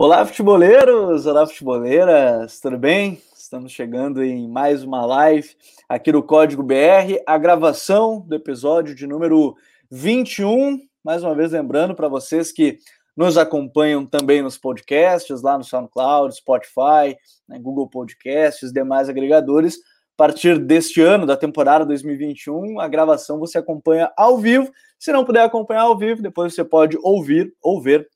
Olá, futeboleiros! Olá, futeboleiras! Tudo bem? Estamos chegando em mais uma live aqui no Código BR, a gravação do episódio de número 21. Mais uma vez, lembrando para vocês que nos acompanham também nos podcasts, lá no SoundCloud, Spotify, né, Google Podcasts, demais agregadores. A partir deste ano, da temporada 2021, a gravação você acompanha ao vivo. Se não puder acompanhar ao vivo, depois você pode ouvir ou ver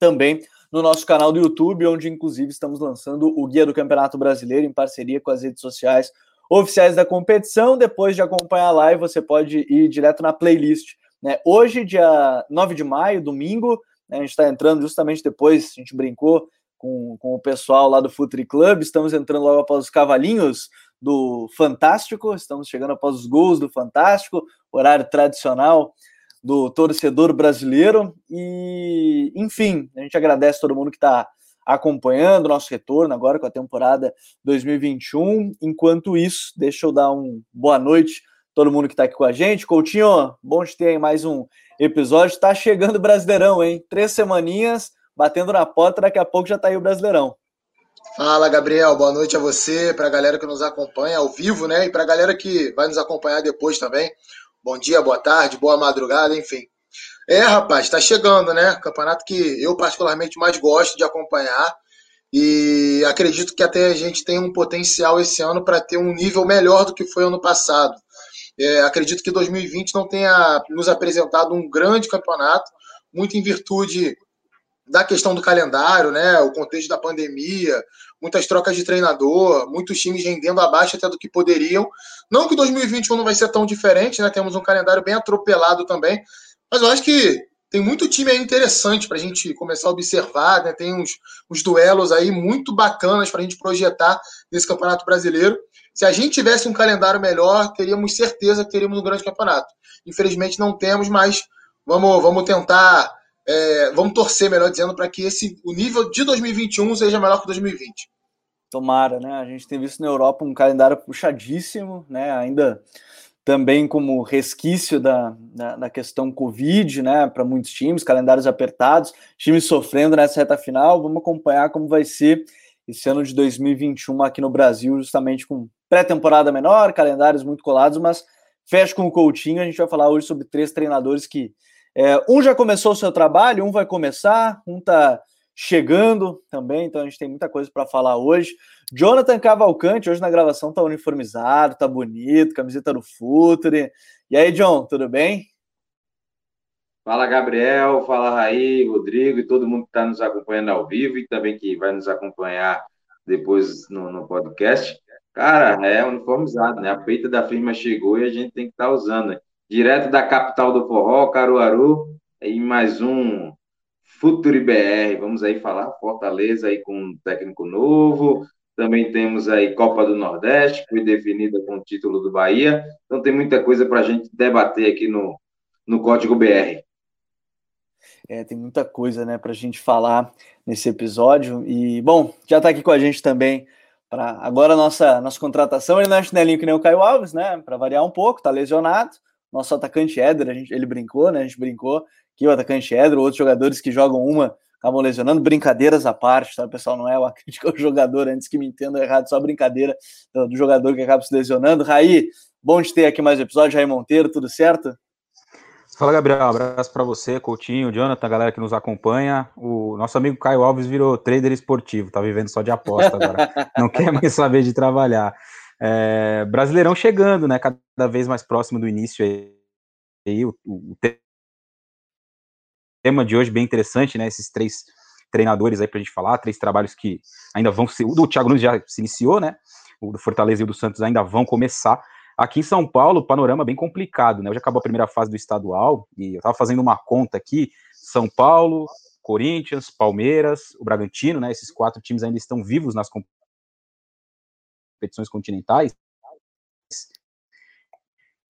também no nosso canal do YouTube, onde inclusive estamos lançando o Guia do Campeonato Brasileiro em parceria com as redes sociais oficiais da competição. Depois de acompanhar a live, você pode ir direto na playlist. Né? Hoje, dia 9 de maio, domingo, né? a gente está entrando justamente depois, a gente brincou com, com o pessoal lá do Futuri Club, estamos entrando logo após os cavalinhos do Fantástico, estamos chegando após os gols do Fantástico, horário tradicional do torcedor brasileiro. E, enfim, a gente agradece todo mundo que está acompanhando o nosso retorno agora com a temporada 2021. Enquanto isso, deixa eu dar um boa noite todo mundo que está aqui com a gente. Coutinho, bom te ter aí mais um episódio. Está chegando o Brasileirão, hein? Três semaninhas batendo na porta, daqui a pouco já está aí o Brasileirão. Fala, Gabriel. Boa noite a você, para a galera que nos acompanha ao vivo, né? E para a galera que vai nos acompanhar depois também. Bom dia, boa tarde, boa madrugada, enfim. É, rapaz, tá chegando, né? Campeonato que eu particularmente mais gosto de acompanhar. E acredito que até a gente tem um potencial esse ano para ter um nível melhor do que foi ano passado. É, acredito que 2020 não tenha nos apresentado um grande campeonato, muito em virtude da questão do calendário, né? O contexto da pandemia, muitas trocas de treinador, muitos times rendendo abaixo até do que poderiam. Não que 2021 não vai ser tão diferente, né? Temos um calendário bem atropelado também, mas eu acho que tem muito time aí interessante para a gente começar a observar, né? Tem uns, uns duelos aí muito bacanas para a gente projetar nesse Campeonato Brasileiro. Se a gente tivesse um calendário melhor, teríamos certeza que teríamos um grande campeonato. Infelizmente não temos, mas vamos, vamos tentar, é, vamos torcer, melhor dizendo, para que esse, o nível de 2021 seja melhor que 2020. Tomara, né? A gente tem visto na Europa um calendário puxadíssimo, né? Ainda também como resquício da, da, da questão Covid, né? Para muitos times, calendários apertados, times sofrendo nessa reta final. Vamos acompanhar como vai ser esse ano de 2021 aqui no Brasil, justamente com pré-temporada menor, calendários muito colados, mas fecha com o Coutinho. A gente vai falar hoje sobre três treinadores que é, um já começou o seu trabalho, um vai começar, um tá chegando também, então a gente tem muita coisa para falar hoje. Jonathan Cavalcante, hoje na gravação tá uniformizado, tá bonito, camiseta do Futre. E aí, John, tudo bem? Fala, Gabriel, fala, Raí, Rodrigo e todo mundo que está nos acompanhando ao vivo e também que vai nos acompanhar depois no, no podcast. Cara, é uniformizado, né? A peita da firma chegou e a gente tem que estar tá usando. Né? Direto da capital do forró, Caruaru, e mais um Futuri BR. Vamos aí falar Fortaleza aí com um técnico novo. Também temos aí Copa do Nordeste, foi definida com o título do Bahia. Então tem muita coisa para a gente debater aqui no, no Código BR. É, tem muita coisa, né, para a gente falar nesse episódio. E, bom, já está aqui com a gente também para agora nossa nossa contratação. Ele não é chinelinho que nem o Caio Alves, né, para variar um pouco, tá lesionado. Nosso atacante Éder, a gente, ele brincou, né, a gente brincou que o atacante Edro, outros jogadores que jogam uma acabam lesionando, brincadeiras à parte, tá, pessoal? Não é uma crítica ao jogador, antes que me entendam errado, só brincadeira do, do jogador que acaba se lesionando. Raí, bom de ter aqui mais um episódio, Raí Monteiro, tudo certo? Fala, Gabriel. Um abraço para você, Coutinho, Jonathan, a galera que nos acompanha. O nosso amigo Caio Alves virou trader esportivo, tá vivendo só de aposta agora. Não quer mais saber de trabalhar. É, Brasileirão chegando, né? Cada vez mais próximo do início aí. O, o, tema de hoje bem interessante, né? Esses três treinadores aí para gente falar, três trabalhos que ainda vão ser. O do Thiago Nunes já se iniciou, né? O do Fortaleza e o do Santos ainda vão começar. Aqui em São Paulo, o panorama bem complicado, né? Hoje acabou a primeira fase do estadual e eu estava fazendo uma conta aqui. São Paulo, Corinthians, Palmeiras, o Bragantino, né? Esses quatro times ainda estão vivos nas competições continentais.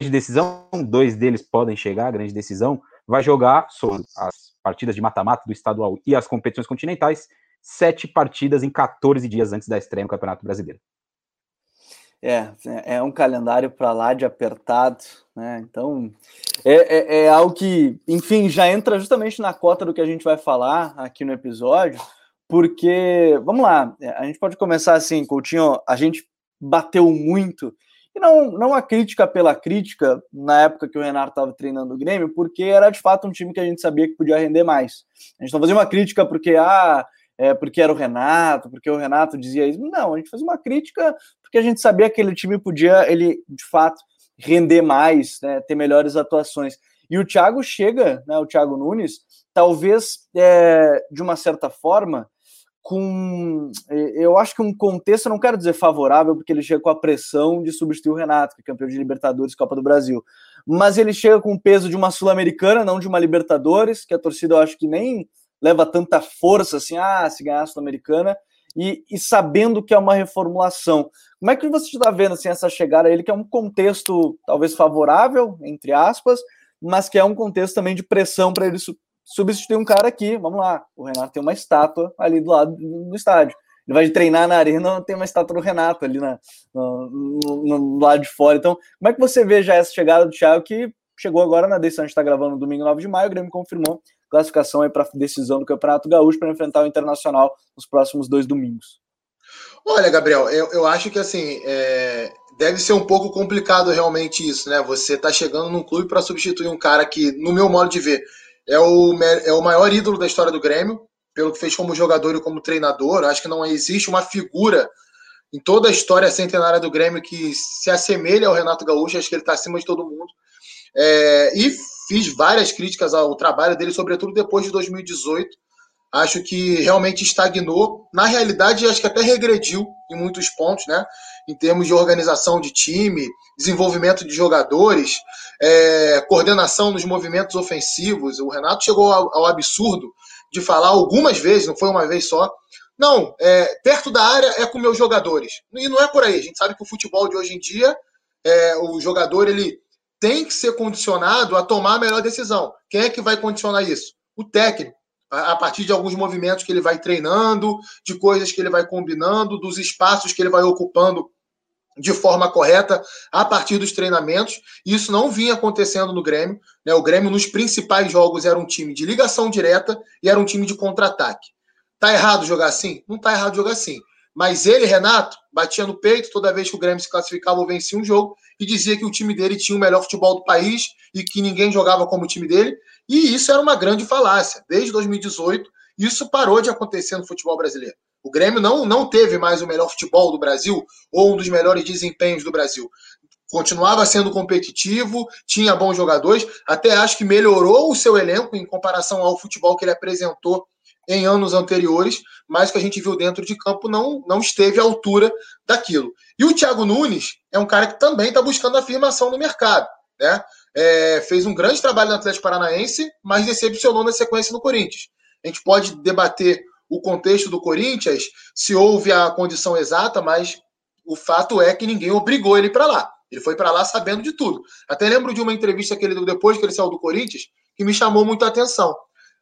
De decisão, dois deles podem chegar, grande decisão vai jogar sobre as partidas de mata-mata do estadual e as competições continentais, sete partidas em 14 dias antes da estreia no Campeonato Brasileiro. É, é um calendário para lá de apertado, né? Então é, é, é, algo que, enfim, já entra justamente na cota do que a gente vai falar aqui no episódio, porque, vamos lá, a gente pode começar assim, Coutinho, a gente bateu muito, e não, não a crítica pela crítica, na época que o Renato estava treinando o Grêmio, porque era de fato um time que a gente sabia que podia render mais. A gente não fazia uma crítica porque, ah, é, porque era o Renato, porque o Renato dizia isso. Não, a gente fazia uma crítica porque a gente sabia que aquele time podia, ele, de fato, render mais, né, ter melhores atuações. E o Thiago chega, né, o Thiago Nunes, talvez é, de uma certa forma, com. Eu acho que um contexto, não quero dizer favorável, porque ele chega com a pressão de substituir o Renato, que é campeão de Libertadores Copa do Brasil. Mas ele chega com o peso de uma Sul-Americana, não de uma Libertadores, que a torcida eu acho que nem leva tanta força assim, ah, se ganhar a Sul-Americana, e, e, sabendo que é uma reformulação. Como é que você está vendo assim, essa chegada a ele, que é um contexto talvez favorável, entre aspas, mas que é um contexto também de pressão para ele substituir um cara aqui. Vamos lá, o Renato tem uma estátua ali do lado do estádio. Ele vai treinar na arena, tem uma estátua do Renato ali na, no, no, no, lado de fora. Então, como é que você vê já essa chegada do Thiago, que chegou agora na decisão, a gente está gravando no domingo 9 de maio, o Grêmio confirmou classificação aí para decisão do Campeonato Gaúcho para enfrentar o Internacional nos próximos dois domingos. Olha, Gabriel, eu, eu acho que assim é, deve ser um pouco complicado realmente isso, né? Você está chegando num clube para substituir um cara que, no meu modo de ver, é o, é o maior ídolo da história do Grêmio, pelo que fez como jogador e como treinador. Acho que não existe uma figura em toda a história centenária do Grêmio que se assemelha ao Renato Gaúcho. Acho que ele está acima de todo mundo. É, e fiz várias críticas ao trabalho dele, sobretudo depois de 2018. Acho que realmente estagnou. Na realidade, acho que até regrediu em muitos pontos, né? Em termos de organização de time, desenvolvimento de jogadores, é, coordenação nos movimentos ofensivos. O Renato chegou ao, ao, absurdo de falar algumas vezes, não foi uma vez só. Não, é, perto da área é com meus jogadores. E não é por aí. A gente sabe que o futebol de hoje em dia, é, o jogador ele tem que ser condicionado a tomar a melhor decisão. Quem é que vai condicionar isso? O técnico. A partir de alguns movimentos que ele vai treinando, de coisas que ele vai combinando, dos espaços que ele vai ocupando de forma correta a partir dos treinamentos. Isso não vinha acontecendo no Grêmio. Né? O Grêmio, nos principais jogos, era um time de ligação direta e era um time de contra-ataque. Tá errado jogar assim? Não tá errado jogar assim. Mas ele, Renato, batia no peito toda vez que o Grêmio se classificava ou vencia um jogo e dizia que o time dele tinha o melhor futebol do país e que ninguém jogava como o time dele. E isso era uma grande falácia. Desde 2018, isso parou de acontecer no futebol brasileiro. O Grêmio não, não teve mais o melhor futebol do Brasil ou um dos melhores desempenhos do Brasil. Continuava sendo competitivo, tinha bons jogadores, até acho que melhorou o seu elenco em comparação ao futebol que ele apresentou em anos anteriores, mas que a gente viu dentro de campo não, não esteve à altura daquilo. E o Thiago Nunes é um cara que também está buscando afirmação no mercado. Né? É, fez um grande trabalho no Atlético Paranaense, mas decepcionou na sequência no Corinthians. A gente pode debater o contexto do Corinthians, se houve a condição exata, mas o fato é que ninguém obrigou ele para lá. Ele foi para lá sabendo de tudo. Até lembro de uma entrevista que ele deu depois que ele saiu do Corinthians, que me chamou muita atenção.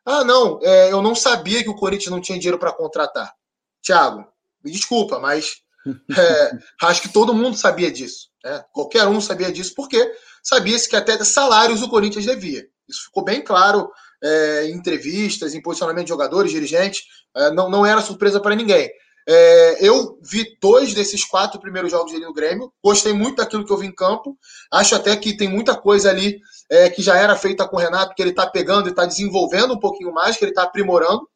Ah, não, é, eu não sabia que o Corinthians não tinha dinheiro para contratar. Tiago, me desculpa, mas é, acho que todo mundo sabia disso. Né? Qualquer um sabia disso, porque sabia-se que até salários o Corinthians devia. Isso ficou bem claro é, em entrevistas, em posicionamento de jogadores, dirigentes, é, não, não era surpresa para ninguém. É, eu vi dois desses quatro primeiros jogos dele no Grêmio, gostei muito daquilo que eu vi em campo, acho até que tem muita coisa ali é, que já era feita com o Renato, que ele está pegando e está desenvolvendo um pouquinho mais, que ele está aprimorando.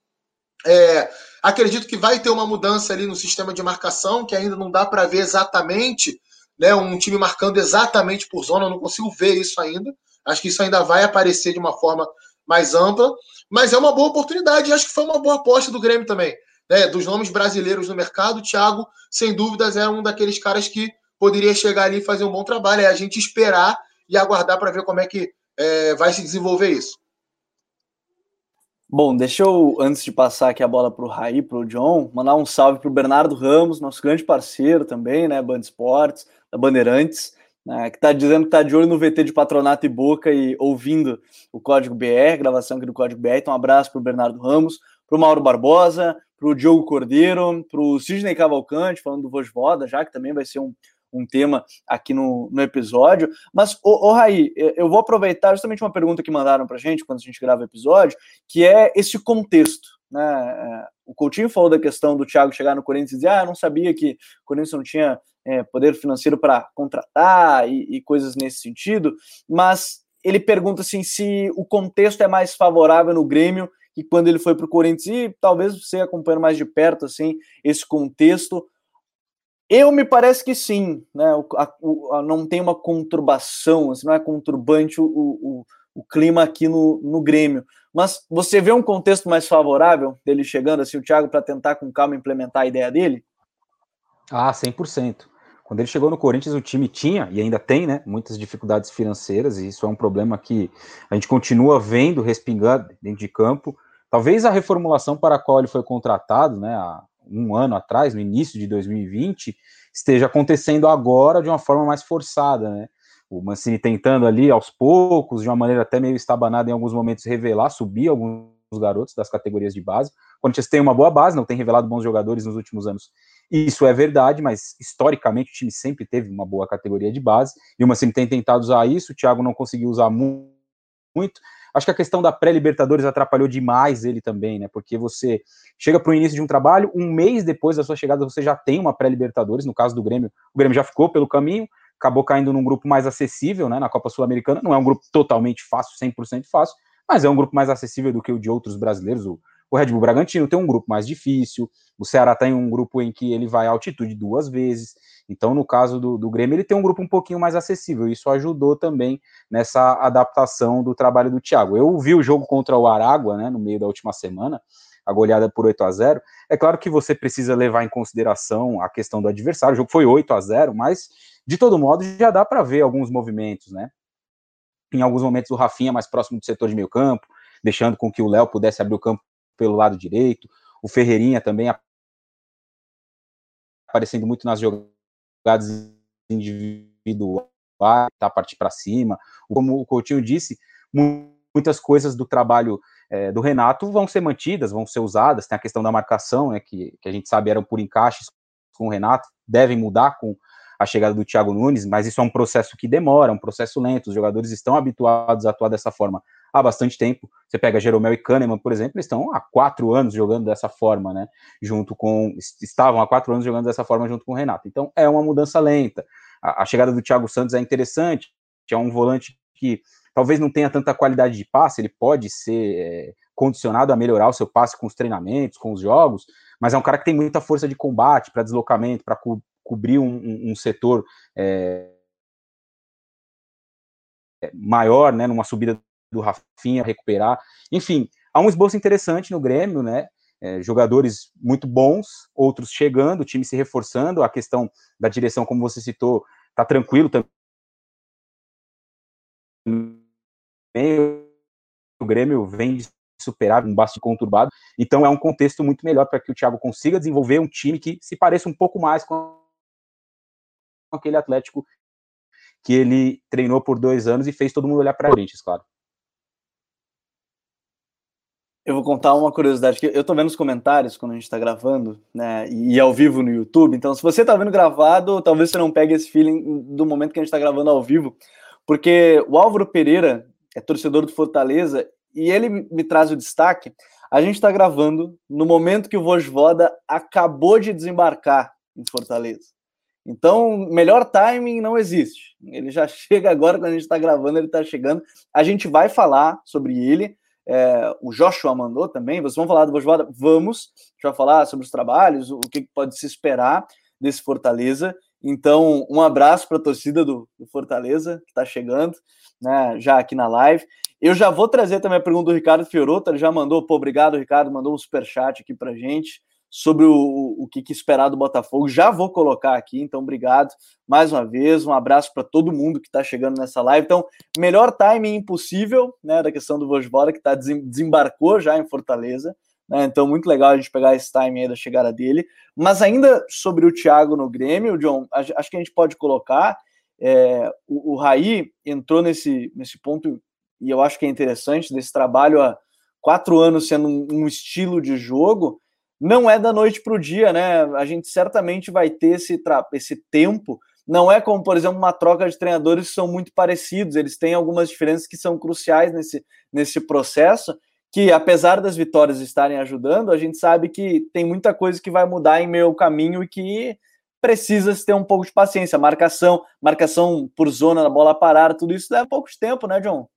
É, acredito que vai ter uma mudança ali no sistema de marcação, que ainda não dá para ver exatamente né, um time marcando exatamente por zona, eu não consigo ver isso ainda. Acho que isso ainda vai aparecer de uma forma mais ampla, mas é uma boa oportunidade acho que foi uma boa aposta do Grêmio também. Né? Dos nomes brasileiros no mercado, o Thiago, sem dúvidas, é um daqueles caras que poderia chegar ali e fazer um bom trabalho. É a gente esperar e aguardar para ver como é que é, vai se desenvolver isso. Bom, deixa eu, antes de passar aqui a bola para o Raí, para o John, mandar um salve para o Bernardo Ramos, nosso grande parceiro também, né? Band Esportes, da Bandeirantes né, que está dizendo que está de olho no VT de Patronato e Boca e ouvindo o Código BR, gravação aqui do Código BR. Então, um abraço para o Bernardo Ramos, para o Mauro Barbosa, para o Diogo Cordeiro, para o Sidney Cavalcante, falando do Vojvoda, já que também vai ser um, um tema aqui no, no episódio. Mas, ô, ô Raí, eu vou aproveitar justamente uma pergunta que mandaram para gente quando a gente grava o episódio, que é esse contexto. né? É, o Coutinho falou da questão do Thiago chegar no Corinthians e dizer, ah, não sabia que o Corinthians não tinha é, poder financeiro para contratar e, e coisas nesse sentido, mas ele pergunta assim se o contexto é mais favorável no Grêmio que quando ele foi para o Corinthians, e talvez você acompanhe mais de perto assim esse contexto. Eu me parece que sim, né? A, a, não tem uma conturbação, assim, não é conturbante o, o, o clima aqui no, no Grêmio. Mas você vê um contexto mais favorável dele chegando, assim, o Thiago, para tentar com calma implementar a ideia dele? Ah, 100%. Quando ele chegou no Corinthians, o time tinha, e ainda tem, né, muitas dificuldades financeiras, e isso é um problema que a gente continua vendo respingar dentro de campo. Talvez a reformulação para a qual ele foi contratado, né, há um ano atrás, no início de 2020, esteja acontecendo agora de uma forma mais forçada, né? O Mancini tentando ali aos poucos, de uma maneira até meio estabanada em alguns momentos, revelar, subir alguns garotos das categorias de base. O Corinthians tem uma boa base, não tem revelado bons jogadores nos últimos anos isso é verdade, mas historicamente o time sempre teve uma boa categoria de base, e o Mancini tem tentado usar isso, o Thiago não conseguiu usar mu muito. Acho que a questão da pré-Libertadores atrapalhou demais ele também, né? Porque você chega para o início de um trabalho, um mês depois da sua chegada você já tem uma pré-Libertadores, no caso do Grêmio, o Grêmio já ficou pelo caminho, acabou caindo num grupo mais acessível, né, na Copa Sul-Americana, não é um grupo totalmente fácil, 100% fácil, mas é um grupo mais acessível do que o de outros brasileiros, o, o Red Bull Bragantino tem um grupo mais difícil, o Ceará tem um grupo em que ele vai à altitude duas vezes. Então, no caso do, do Grêmio, ele tem um grupo um pouquinho mais acessível. Isso ajudou também nessa adaptação do trabalho do Thiago. Eu vi o jogo contra o Aragua, né, no meio da última semana, a goleada por 8 a 0 É claro que você precisa levar em consideração a questão do adversário. O jogo foi 8 a 0 mas de todo modo já dá para ver alguns movimentos, né? Em alguns momentos o Rafinha mais próximo do setor de meio campo, deixando com que o Léo pudesse abrir o campo pelo lado direito, o Ferreirinha também aparecendo muito nas jogadas individuais, tá partir para cima. Como o Coutinho disse, muitas coisas do trabalho é, do Renato vão ser mantidas, vão ser usadas. Tem a questão da marcação, né, que, que a gente sabe eram por encaixes com o Renato, devem mudar com a chegada do Thiago Nunes, mas isso é um processo que demora, um processo lento. Os jogadores estão habituados a atuar dessa forma há bastante tempo. Você pega Jeromel e Kahneman, por exemplo, eles estão há quatro anos jogando dessa forma, né? Junto com. Estavam há quatro anos jogando dessa forma junto com o Renato. Então é uma mudança lenta. A, a chegada do Thiago Santos é interessante, é um volante que talvez não tenha tanta qualidade de passe, ele pode ser é, condicionado a melhorar o seu passe com os treinamentos, com os jogos, mas é um cara que tem muita força de combate para deslocamento, para cobrir um, um, setor é, maior, né, numa subida do Rafinha recuperar. Enfim, há um esboço interessante no Grêmio, né? É, jogadores muito bons, outros chegando, o time se reforçando, a questão da direção, como você citou, tá tranquilo também. O Grêmio vem de superar um bastante conturbado, então é um contexto muito melhor para que o Thiago consiga desenvolver um time que se pareça um pouco mais com aquele Atlético que ele treinou por dois anos e fez todo mundo olhar para Corinthians, claro. Eu vou contar uma curiosidade que eu tô vendo os comentários quando a gente tá gravando, né? E ao vivo no YouTube. Então, se você tá vendo gravado, talvez você não pegue esse feeling do momento que a gente tá gravando ao vivo, porque o Álvaro Pereira é torcedor do Fortaleza e ele me traz o destaque. A gente tá gravando no momento que o Vojvoda acabou de desembarcar em Fortaleza. Então, melhor timing não existe. Ele já chega agora, quando a gente está gravando, ele está chegando. A gente vai falar sobre ele. É, o Joshua mandou também. Vocês vão falar do Bojvoda? Vamos. A gente vai falar sobre os trabalhos, o que pode se esperar desse Fortaleza. Então, um abraço para a torcida do, do, Fortaleza, que está chegando, né, já aqui na live. Eu já vou trazer também a pergunta do Ricardo Fiorotto, ele já mandou, pô, obrigado, Ricardo, mandou um superchat aqui para gente sobre o, o que, que, esperar do Botafogo. Já vou colocar aqui, então obrigado mais uma vez. Um abraço para todo mundo que está chegando nessa live. Então, melhor timing impossível, né, da questão do Vojvoda, que tá, desembarcou já em Fortaleza. Né, então, muito legal a gente pegar esse timing aí da chegada dele. Mas ainda sobre o Thiago no Grêmio, John, acho que a gente pode colocar. É, o, o Raí entrou nesse, nesse ponto, e eu acho que é interessante, desse trabalho há quatro anos sendo um, um estilo de jogo não é da noite para o dia, né? A gente certamente vai ter esse, esse tempo. Não é como, por exemplo, uma troca de treinadores que são muito parecidos, eles têm algumas diferenças que são cruciais nesse, nesse processo, que apesar das vitórias estarem ajudando, a gente sabe que tem muita coisa que vai mudar em meio caminho e que precisa se ter um pouco de paciência. Marcação, marcação por zona da bola parada, tudo isso leva pouco de tempo, né, John?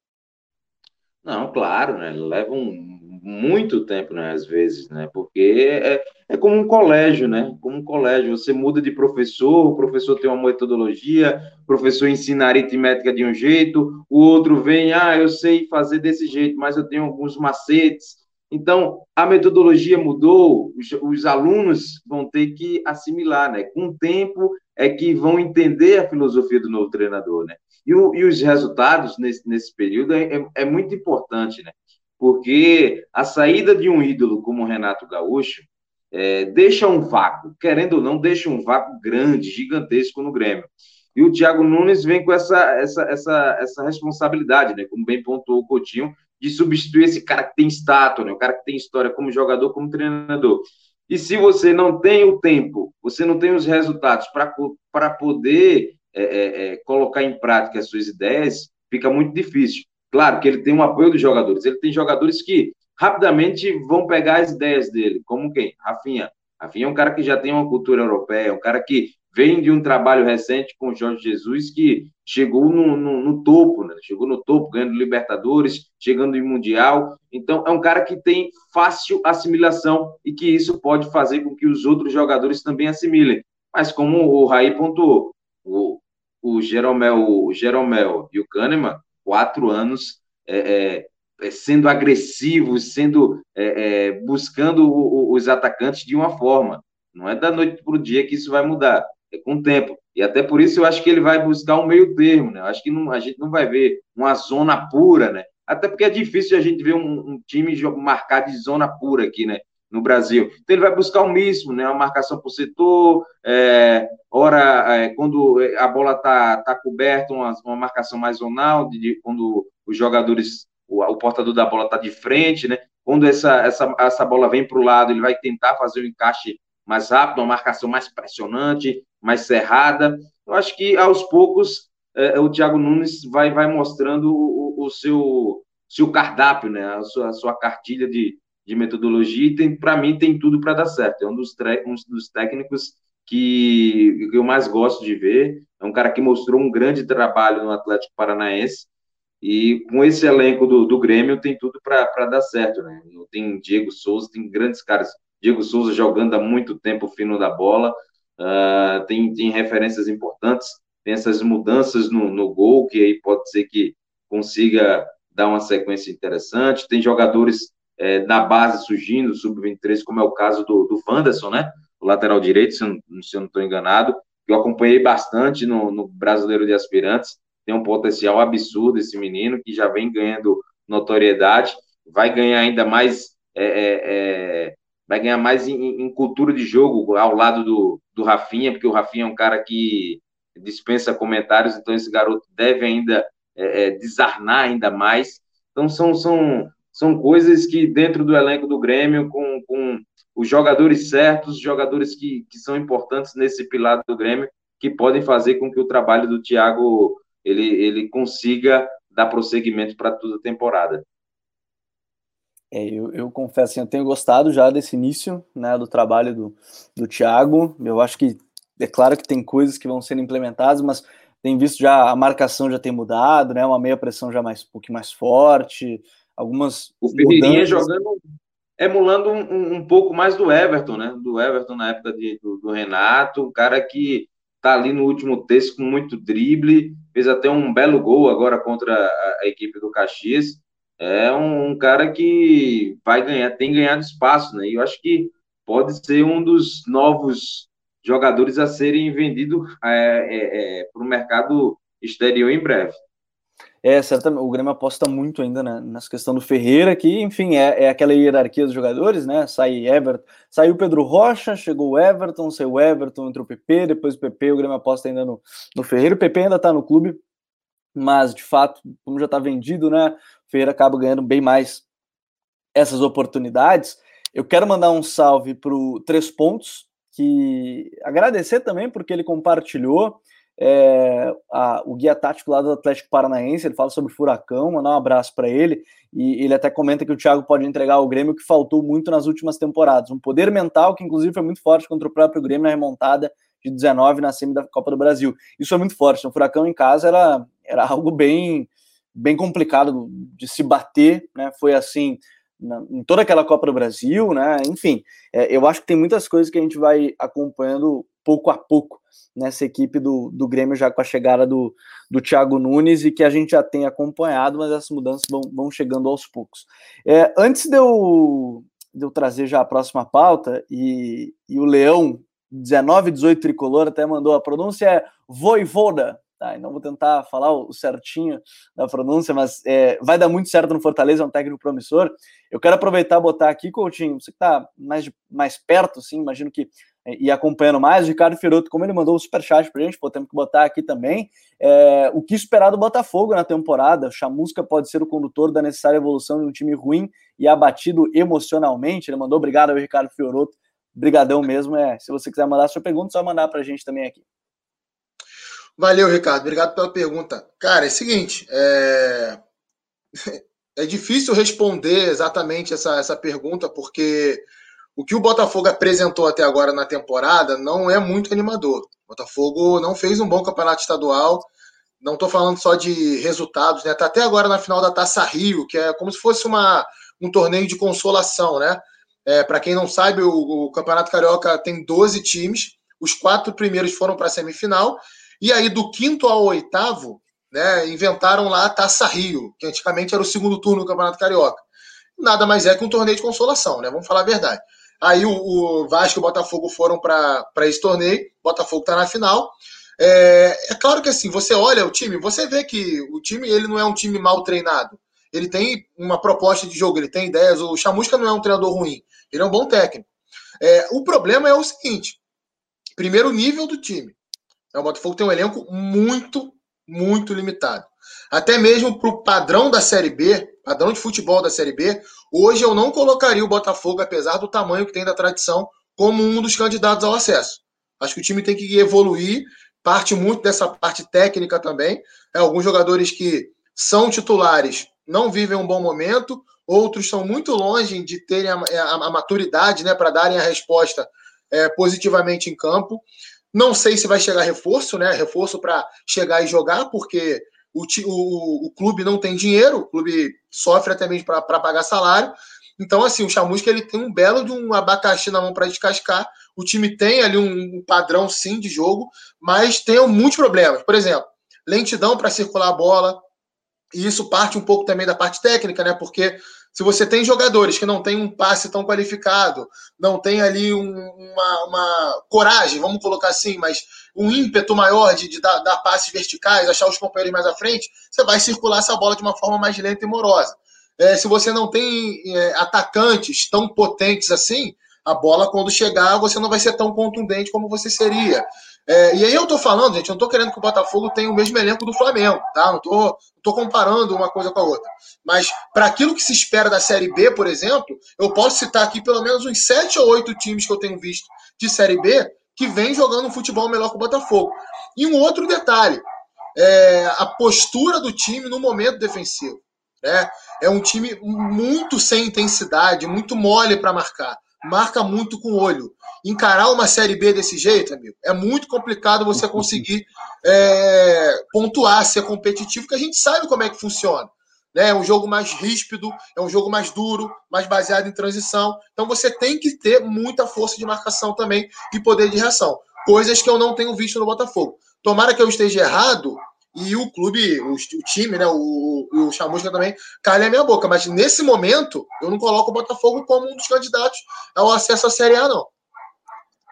Não, claro, né? Leva um, muito tempo, né? Às vezes, né? Porque é, é como um colégio, né? Como um colégio. Você muda de professor, o professor tem uma metodologia, o professor ensina aritmética de um jeito, o outro vem, ah, eu sei fazer desse jeito, mas eu tenho alguns macetes. Então, a metodologia mudou, os, os alunos vão ter que assimilar, né? Com o tempo é que vão entender a filosofia do novo treinador, né? E, o, e os resultados nesse, nesse período é, é, é, muito importante, né? Porque a saída de um ídolo como o Renato Gaúcho é, deixa um vácuo, querendo ou não, deixa um vácuo grande, gigantesco no Grêmio. E o Thiago Nunes vem com essa, essa, essa, essa responsabilidade, né? Como bem pontuou o Coutinho, de substituir esse cara que tem estátua, né? o cara que tem história como jogador, como treinador. E se você não tem o tempo, você não tem os resultados para poder é, é, é, colocar em prática as suas ideias, fica muito difícil. Claro que ele tem um apoio dos jogadores, ele tem jogadores que rapidamente vão pegar as ideias dele, como quem? Rafinha. Rafinha é um cara que já tem uma cultura europeia, é um cara que vem de um trabalho recente com o Jorge Jesus que chegou no, no, no topo, né? chegou no topo, ganhando Libertadores, chegando em Mundial. Então, é um cara que tem fácil assimilação e que isso pode fazer com que os outros jogadores também assimilem. Mas, como o Raí pontuou, o, o, Jeromel, o Jeromel e o Kahneman, quatro anos é, é, é sendo agressivos, sendo é, é buscando os atacantes de uma forma. Não é da noite para o dia que isso vai mudar é com o tempo. E até por isso eu acho que ele vai buscar um meio termo, né? Eu acho que não, a gente não vai ver uma zona pura, né? Até porque é difícil a gente ver um, um time marcar de zona pura aqui, né? No Brasil. Então ele vai buscar o mesmo, né? Uma marcação por setor, é, hora, é, quando a bola tá, tá coberta, uma, uma marcação mais zonal, de, de, quando os jogadores, o, o portador da bola tá de frente, né? Quando essa, essa, essa bola vem para o lado, ele vai tentar fazer o encaixe mais rápido, uma marcação mais pressionante, mais cerrada. Eu acho que aos poucos é, o Thiago Nunes vai, vai mostrando o, o seu, seu cardápio, né? a, sua, a sua cartilha de, de metodologia, e para mim tem tudo para dar certo. É um dos, um dos técnicos que, que eu mais gosto de ver. É um cara que mostrou um grande trabalho no Atlético Paranaense. E com esse elenco do, do Grêmio tem tudo para dar certo, né? Tem Diego Souza, tem grandes caras. Diego Souza jogando há muito tempo fino da bola, uh, tem, tem referências importantes, tem essas mudanças no, no gol, que aí pode ser que consiga dar uma sequência interessante, tem jogadores é, na base surgindo, sub-23, como é o caso do, do Wanderson, né? O lateral direito, se eu, se eu não estou enganado, eu acompanhei bastante no, no Brasileiro de Aspirantes, tem um potencial absurdo esse menino, que já vem ganhando notoriedade, vai ganhar ainda mais é, é, é vai ganhar mais em, em, cultura de jogo ao lado do, do Rafinha, porque o Rafinha é um cara que dispensa comentários, então esse garoto deve ainda é, é, desarnar ainda mais. Então são, são, são coisas que dentro do elenco do Grêmio, com, com os jogadores certos, jogadores que, que são importantes nesse pilar do Grêmio, que podem fazer com que o trabalho do Thiago ele, ele consiga dar prosseguimento para toda a temporada. É, eu, eu, confesso, assim, eu tenho gostado já desse início né, do trabalho do, do Thiago. Eu acho que é claro que tem coisas que vão sendo implementadas, mas tem visto já a marcação já tem mudado, né? Uma meia pressão já mais um pouquinho mais forte, algumas. O Ferreirinha jogando, emulando um, um, pouco mais do Everton, né? Do Everton na época de, do, do Renato, um cara que tá ali no último terço com muito drible, fez até um belo gol agora contra a, a equipe do Caxias é um, um, cara que vai ganhar, tem ganhado espaço, né? E eu acho que pode ser um dos novos jogadores a serem vendidos é, é, é, para o mercado exterior em breve. É, certamente, o Grêmio aposta muito ainda né, nessa questão do Ferreira, que, enfim, é, é aquela hierarquia dos jogadores, né? Sai Everton, saiu o Pedro Rocha, chegou o Everton, saiu o Everton, entrou o PP, depois o PP, o Grêmio aposta ainda no, no Ferreira, o PP ainda está no clube, mas de fato, como já está vendido, né? Ferreira acaba ganhando bem mais essas oportunidades. Eu quero mandar um salve para o Três Pontos, que agradecer também porque ele compartilhou é, a, o guia tático lá do Atlético Paranaense, ele fala sobre furacão, mandar um abraço para ele, e ele até comenta que o Thiago pode entregar ao Grêmio o que faltou muito nas últimas temporadas, um poder mental que inclusive foi muito forte contra o próprio Grêmio na remontada de 19 na semi da Copa do Brasil. Isso é muito forte, o Furacão em casa era, era algo bem, bem complicado de se bater, né? Foi assim na, em toda aquela Copa do Brasil, né? Enfim, é, eu acho que tem muitas coisas que a gente vai acompanhando pouco a pouco nessa equipe do, do Grêmio, já com a chegada do, do Thiago Nunes e que a gente já tem acompanhado, mas essas mudanças vão, vão chegando aos poucos. É, antes de eu, de eu trazer já a próxima pauta, e, e o Leão 1918 tricolor até mandou a pronúncia é Voivoda, tá? Não vou tentar falar o certinho da pronúncia, mas é, vai dar muito certo no Fortaleza, é um técnico promissor. Eu quero aproveitar e botar aqui, Coutinho, você que está mais, mais perto, sim, imagino que é, e acompanhando mais, o Ricardo Firoto, como ele mandou o superchat pra gente, pô, temos que botar aqui também, é, o que esperar do Botafogo na temporada, Chamusca pode ser o condutor da necessária evolução de um time ruim e abatido emocionalmente, ele mandou, obrigado ao Ricardo Fioroto, brigadão mesmo, é, se você quiser mandar sua pergunta, só mandar pra gente também aqui. Valeu, Ricardo. Obrigado pela pergunta. Cara, é o seguinte, é, é difícil responder exatamente essa, essa pergunta, porque o que o Botafogo apresentou até agora na temporada não é muito animador. O Botafogo não fez um bom campeonato estadual. Não estou falando só de resultados, né? Tá até agora na final da Taça Rio, que é como se fosse uma, um torneio de consolação, né? É, Para quem não sabe, o, o Campeonato Carioca tem 12 times. Os quatro primeiros foram para a semifinal e aí, do quinto ao oitavo, né, inventaram lá a Taça Rio, que antigamente era o segundo turno do Campeonato Carioca. Nada mais é que um torneio de consolação, né? Vamos falar a verdade. Aí o, o Vasco e o Botafogo foram para esse torneio, Botafogo está na final. É, é, claro que assim, você olha o time, você vê que o time ele não é um time mal treinado. Ele tem uma proposta de jogo, ele tem ideias. O Chamusca não é um treinador ruim, ele é um bom técnico. É, o problema é o seguinte: primeiro nível do time. É, o Botafogo tem um elenco muito, muito limitado. Até mesmo para o padrão da Série B, padrão de futebol da Série B, hoje eu não colocaria o Botafogo, apesar do tamanho que tem da tradição, como um dos candidatos ao acesso. Acho que o time tem que evoluir, parte muito dessa parte técnica também. É, alguns jogadores que são titulares não vivem um bom momento, outros são muito longe de terem a, a, a maturidade né, para darem a resposta é, positivamente em campo. Não sei se vai chegar reforço, né? Reforço para chegar e jogar, porque o, o, o, clube não tem dinheiro, o clube sofre até mesmo para pagar salário. Então, assim, o Chamusca ele tem um belo de um abacaxi na mão para descascar. O time tem ali um, um padrão, sim, de jogo, mas tem muitos problemas. Por exemplo, lentidão para circular a bola. E isso parte um pouco também da parte técnica, né? Porque se você tem jogadores que não têm um passe tão qualificado, não tem ali um, uma, uma, coragem, vamos colocar assim, mas um ímpeto maior de, de dar, dar, passes verticais, achar os companheiros mais à frente, você vai circular essa bola de uma forma mais lenta e morosa. É, se você não tem é, atacantes tão potentes assim, a bola, quando chegar, você não vai ser tão contundente como você seria. É, e aí eu tô falando, gente, eu não tô querendo que o Botafogo tenha o mesmo elenco do Flamengo, tá? Não tô, não tô comparando uma coisa com a outra. Mas para aquilo que se espera da Série B, por exemplo, eu posso citar aqui pelo menos uns sete ou oito times que eu tenho visto de Série B que vem jogando um futebol melhor que o Botafogo. E um outro detalhe, é a postura do time no momento defensivo. Né? É um time muito sem intensidade, muito mole para marcar marca muito com o olho. Encarar uma Série B desse jeito, amigo, é muito complicado você conseguir é, pontuar, ser competitivo, porque a gente sabe como é que funciona. Né? É um jogo mais ríspido, é um jogo mais duro, mais baseado em transição. Então você tem que ter muita força de marcação também e poder de reação. Coisas que eu não tenho visto no Botafogo. Tomara que eu esteja errado, e o clube, o, o time, né, o, o Chamusca também, calha a minha boca. Mas nesse momento, eu não coloco o Botafogo como um dos candidatos ao acesso à Série A, não.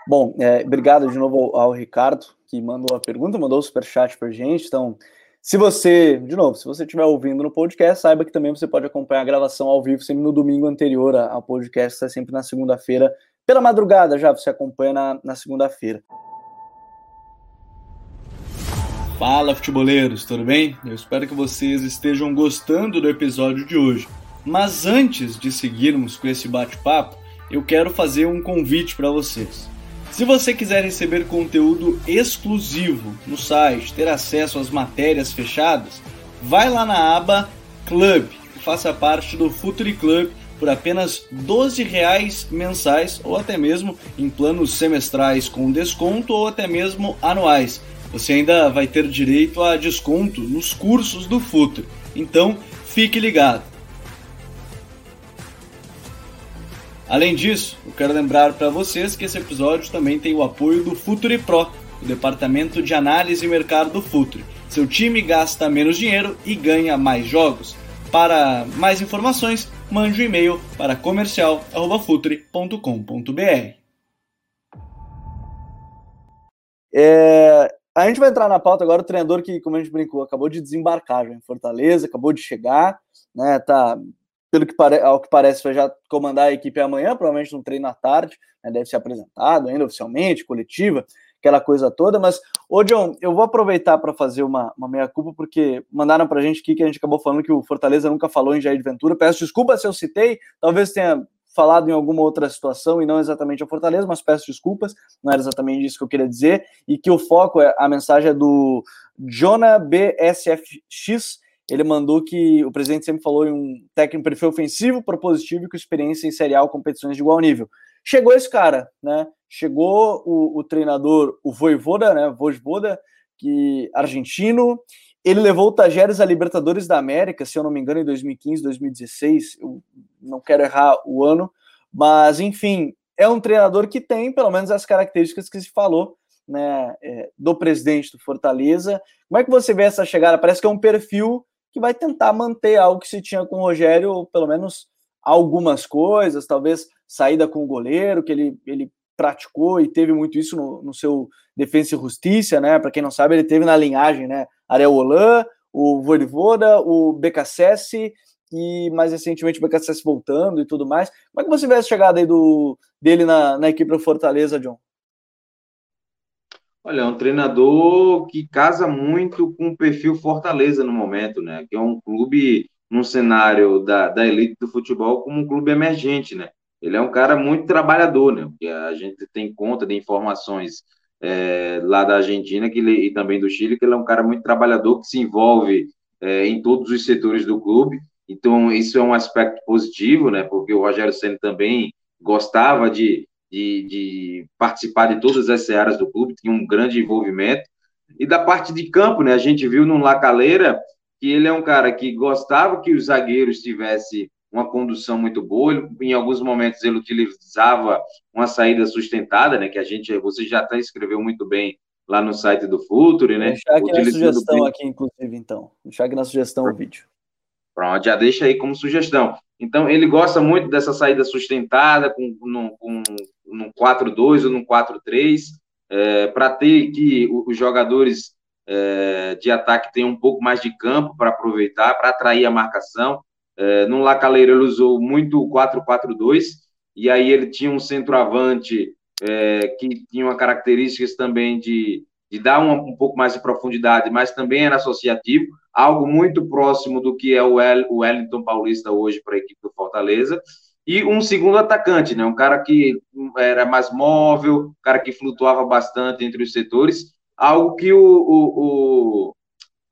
Bom, é, obrigado de novo ao, Ricardo, que mandou a pergunta, mandou o superchat pra gente. Então, se você, de novo, se você estiver ouvindo no podcast, saiba que também você pode acompanhar a gravação ao vivo sempre no domingo anterior ao podcast, é sempre na segunda-feira, pela madrugada já, você acompanha na, na segunda-feira. Fala futeboleiros, tudo bem? Eu espero que vocês estejam gostando do episódio de hoje. Mas antes de seguirmos com esse bate-papo, eu quero fazer um convite para vocês. Se você quiser receber conteúdo exclusivo no site, ter acesso às matérias fechadas, vai lá na aba Club e faça parte do Futuri Club por apenas R$ 12 mensais ou até mesmo em planos semestrais com desconto ou até mesmo anuais. Você ainda vai ter direito a desconto nos cursos do Futuri. Então, fique ligado. Além disso, eu quero lembrar para vocês que esse episódio também tem o apoio do Futuri Pro, o departamento de análise e mercado do Futuri. Seu time gasta menos dinheiro e ganha mais jogos. Para mais informações, mande um e-mail para comercial@futre.com.br. É, a gente vai entrar na pauta agora o treinador que, como a gente brincou, acabou de desembarcar já em Fortaleza, acabou de chegar, né? Tá pelo que pare... ao que parece, vai já comandar a equipe amanhã, provavelmente no treino à tarde, né, deve ser apresentado ainda oficialmente, coletiva, aquela coisa toda. Mas, ô John, eu vou aproveitar para fazer uma, uma meia-culpa, porque mandaram para a gente aqui que a gente acabou falando que o Fortaleza nunca falou em Jair Ventura. Peço desculpas se eu citei, talvez tenha falado em alguma outra situação e não exatamente a Fortaleza, mas peço desculpas, não era exatamente isso que eu queria dizer, e que o foco, é a mensagem é do Jonah BSFX, ele mandou que o presidente sempre falou em um técnico perfil ofensivo, propositivo e com experiência em serial competições de igual nível. Chegou esse cara, né? Chegou o, o treinador, o Voivoda, né? Voivoda, que argentino. Ele levou o Tajeres a Libertadores da América, se eu não me engano, em 2015, 2016. Eu não quero errar o ano, mas enfim, é um treinador que tem pelo menos as características que se falou né, é, do presidente do Fortaleza. Como é que você vê essa chegada? Parece que é um perfil que vai tentar manter algo que se tinha com o Rogério, ou pelo menos algumas coisas, talvez saída com o goleiro, que ele, ele praticou e teve muito isso no, no seu Defensa e Justiça, né? Para quem não sabe, ele teve na linhagem, né? Ariel Holan, o Voivoda, o BKSS e mais recentemente o BKSS voltando e tudo mais. Como é que você vê essa chegada aí do, dele na, na equipe do Fortaleza, John? Olha, é um treinador que casa muito com o perfil Fortaleza no momento, né? Que é um clube num cenário da, da elite do futebol como um clube emergente, né? Ele é um cara muito trabalhador, né? Porque a gente tem conta de informações é, lá da Argentina que ele, e também do Chile, que ele é um cara muito trabalhador que se envolve é, em todos os setores do clube. Então, isso é um aspecto positivo, né? Porque o Rogério Senna também gostava de de, de participar de todas as áreas do clube, tinha um grande envolvimento. E da parte de campo, né, a gente viu no Lacaleira que ele é um cara que gostava que os zagueiros tivessem uma condução muito boa. Ele, em alguns momentos ele utilizava uma saída sustentada, né? Que a gente, você já até escreveu muito bem lá no site do Futuri, né? Deixar aqui na sugestão bem... aqui, inclusive, então. Deixar aqui na sugestão o vídeo. Pronto, já deixa aí como sugestão. Então, ele gosta muito dessa saída sustentada, com, no, com num 4-2 ou num 4-3, é, para ter que os jogadores é, de ataque tenham um pouco mais de campo para aproveitar, para atrair a marcação. É, no Lacaleiro ele usou muito o 4-4-2, e aí ele tinha um centroavante é, que tinha uma características também de, de dar um, um pouco mais de profundidade, mas também era associativo, algo muito próximo do que é o, El, o Wellington Paulista hoje para a equipe do Fortaleza e um segundo atacante, né? Um cara que era mais móvel, um cara que flutuava bastante entre os setores, algo que o, o,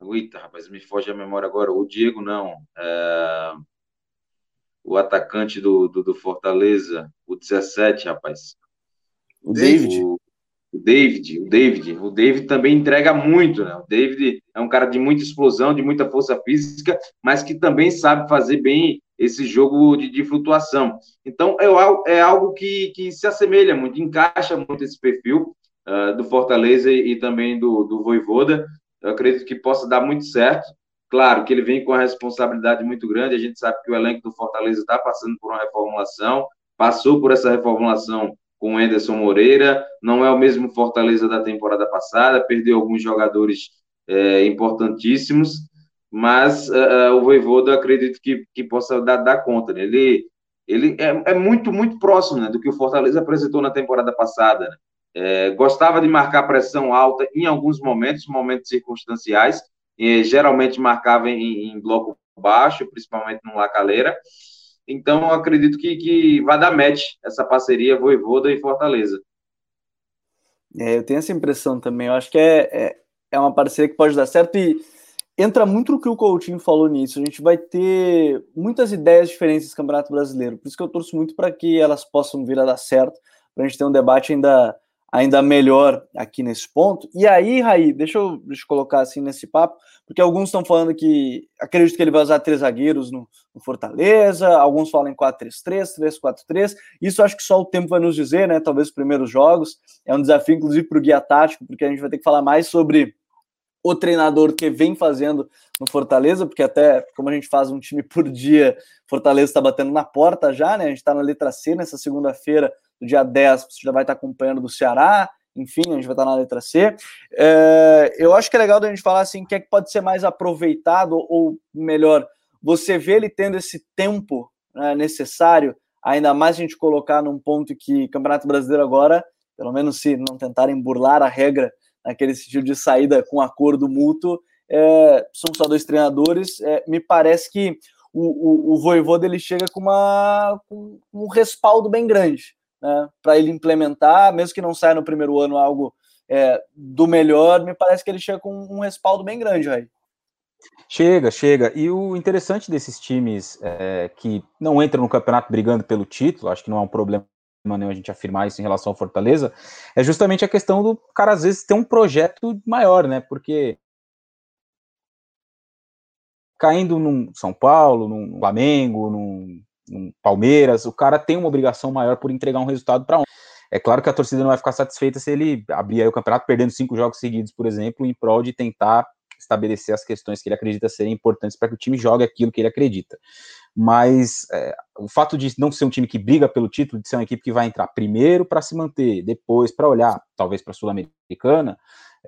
o... Eita, rapaz, me foge a memória agora. O Diego não. É... O atacante do, do, do, Fortaleza, o 17, rapaz. O David. O, o David, o David. O David também entrega muito, né? O David é um cara de muita explosão, de muita força física, mas que também sabe fazer bem esse jogo de, de flutuação. Então, é, é algo que, que se assemelha muito, encaixa muito esse perfil uh, do Fortaleza e, e, também do, do Voivoda. Eu acredito que possa dar muito certo. Claro que ele vem com uma responsabilidade muito grande. A gente sabe que o elenco do Fortaleza está passando por uma reformulação, passou por essa reformulação com o Anderson Moreira. Não é o mesmo Fortaleza da temporada passada, perdeu alguns jogadores é, importantíssimos mas uh, o Voivoda acredito que, que possa dar, dar conta. Né? Ele, ele é, é, muito, muito próximo né, do que o Fortaleza apresentou na temporada passada. Né? É, gostava de marcar pressão alta em alguns momentos, momentos circunstanciais, e, geralmente marcava em, em, bloco baixo, principalmente no Lacaleira. Então, acredito que, que vai dar match essa parceria Voivoda e Fortaleza. É, eu tenho essa impressão também. Eu acho que é, é, é uma parceria que pode dar certo e entra muito no que o Coutinho falou nisso. A gente vai ter muitas ideias diferentes nesse Campeonato Brasileiro. Por isso que eu torço muito para que elas possam vir a dar certo, para a gente ter um debate ainda, ainda melhor aqui nesse ponto. E aí, Raí, deixa eu, deixa eu colocar assim nesse papo, porque alguns estão falando que acredito que ele vai usar três zagueiros no, no Fortaleza, alguns falam em 4-3-3, 3-4-3. Isso acho que só o tempo vai nos dizer, né? Talvez os primeiros jogos. É um desafio, inclusive, para o guia tático, porque a gente vai ter que falar mais sobre o treinador que vem fazendo no Fortaleza, porque até como a gente faz um time por dia, Fortaleza está batendo na porta já, né? A gente está na letra C nessa segunda-feira, do dia 10, você já vai estar acompanhando do Ceará, enfim, a gente vai estar na letra C. É, eu acho que é legal da gente falar assim, o que é que pode ser mais aproveitado, ou melhor, você vê ele tendo esse tempo né, necessário, ainda mais a gente colocar num ponto que Campeonato Brasileiro agora, pelo menos se não tentarem burlar a regra naquele sentido de saída com acordo mútuo, é, são só dois treinadores. É, me parece que o, o, o Voivoda ele chega com, uma, com um respaldo bem grande né, para ele implementar, mesmo que não saia no primeiro ano algo é, do melhor, me parece que ele chega com um respaldo bem grande aí. Chega, chega. E o interessante desses times é, que não entram no campeonato brigando pelo título, acho que não é um problema nenhum a gente afirmar isso em relação ao Fortaleza, é justamente a questão do cara às vezes ter um projeto maior, né? Porque caindo num São Paulo, num Flamengo, num, num Palmeiras, o cara tem uma obrigação maior por entregar um resultado para um. É claro que a torcida não vai ficar satisfeita se ele abrir o campeonato perdendo cinco jogos seguidos, por exemplo, em prol de tentar estabelecer as questões que ele acredita serem importantes para que o time jogue aquilo que ele acredita mas é, o fato de não ser um time que briga pelo título, de ser uma equipe que vai entrar primeiro para se manter, depois para olhar, talvez para a Sul-Americana,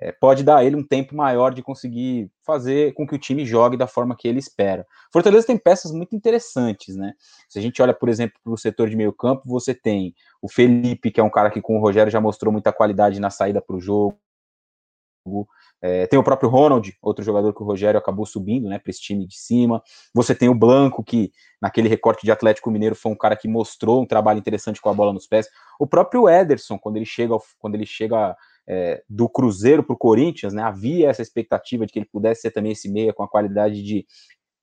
é, pode dar a ele um tempo maior de conseguir fazer com que o time jogue da forma que ele espera. Fortaleza tem peças muito interessantes, né? Se a gente olha, por exemplo, para o setor de meio campo, você tem o Felipe, que é um cara que com o Rogério já mostrou muita qualidade na saída para o jogo. É, tem o próprio Ronald, outro jogador que o Rogério acabou subindo, né, para esse time de cima. Você tem o Blanco, que naquele recorte de Atlético Mineiro foi um cara que mostrou um trabalho interessante com a bola nos pés. O próprio Ederson, quando ele chega, quando ele chega é, do Cruzeiro para o Corinthians, né, havia essa expectativa de que ele pudesse ser também esse meia com a qualidade de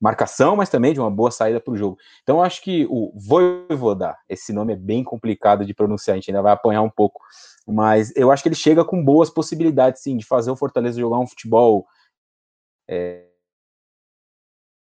marcação, mas também de uma boa saída para o jogo. Então, acho que o Voivoda, esse nome é bem complicado de pronunciar, a gente ainda vai apanhar um pouco mas eu acho que ele chega com boas possibilidades, sim, de fazer o Fortaleza jogar um futebol é,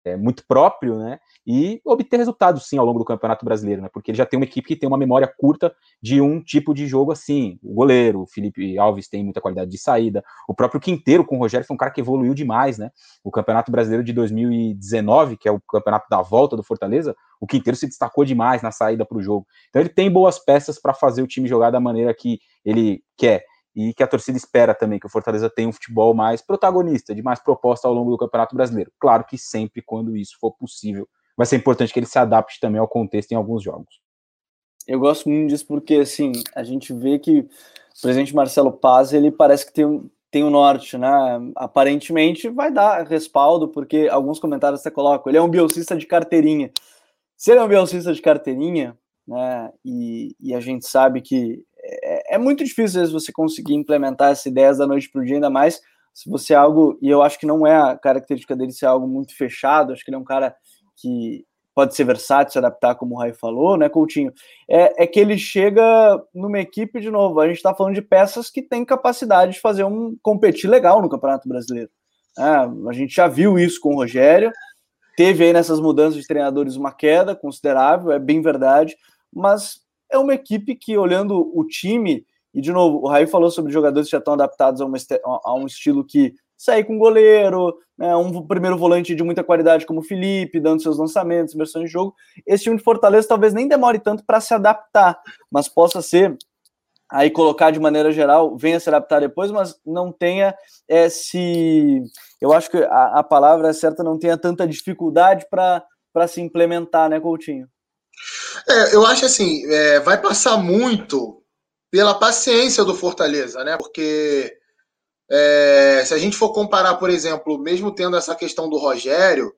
é, muito próprio, né? E obter resultados, sim, ao longo do Campeonato Brasileiro, né? Porque ele já tem uma equipe que tem uma memória curta de um tipo de jogo assim. O goleiro, o Felipe Alves, tem muita qualidade de saída. O próprio Quinteiro com o Rogério foi um cara que evoluiu demais, né? O Campeonato Brasileiro de 2019, que é o campeonato da volta do Fortaleza, o Quinteiro se destacou demais na saída para o jogo. Então ele tem boas peças para fazer o time jogar da maneira que ele quer e que a torcida espera também que o Fortaleza tenha um futebol mais protagonista, de mais proposta ao longo do Campeonato Brasileiro. Claro que sempre quando isso for possível, vai ser importante que ele se adapte também ao contexto em alguns jogos. Eu gosto muito disso porque assim, a gente vê que o presidente Marcelo Paz, ele parece que tem tem o um norte, né? Aparentemente vai dar respaldo, porque alguns comentários até colocam, ele é um biocista de carteirinha. Se ele é um biocista de carteirinha, né? E, e a gente sabe que é, muito difícil às vezes você conseguir implementar essa ideia da noite para o dia, ainda mais se você é algo, e eu acho que não é a característica dele ser algo muito fechado, acho que ele é um cara que pode ser versátil, se adaptar, como o Rai falou, né, Coutinho? É, é que ele chega numa equipe, de novo, a gente está falando de peças que têm capacidade de fazer um competir legal no Campeonato Brasileiro. É, a gente já viu isso com o Rogério, teve aí nessas mudanças de treinadores uma queda considerável, é bem verdade, mas é uma equipe que, olhando o time, e de novo, o Raí falou sobre jogadores que já estão adaptados a, uma, a um estilo que sair com goleiro, né, um primeiro volante de muita qualidade como o Felipe, dando seus lançamentos, versões de jogo. Esse time de Fortaleza talvez nem demore tanto para se adaptar, mas possa ser aí colocar de maneira geral, venha se adaptar depois, mas não tenha esse. Eu acho que a, a palavra certa não tenha tanta dificuldade para se implementar, né, Coutinho? É, eu acho assim, é, vai passar muito pela paciência do Fortaleza, né? Porque é, se a gente for comparar, por exemplo, mesmo tendo essa questão do Rogério,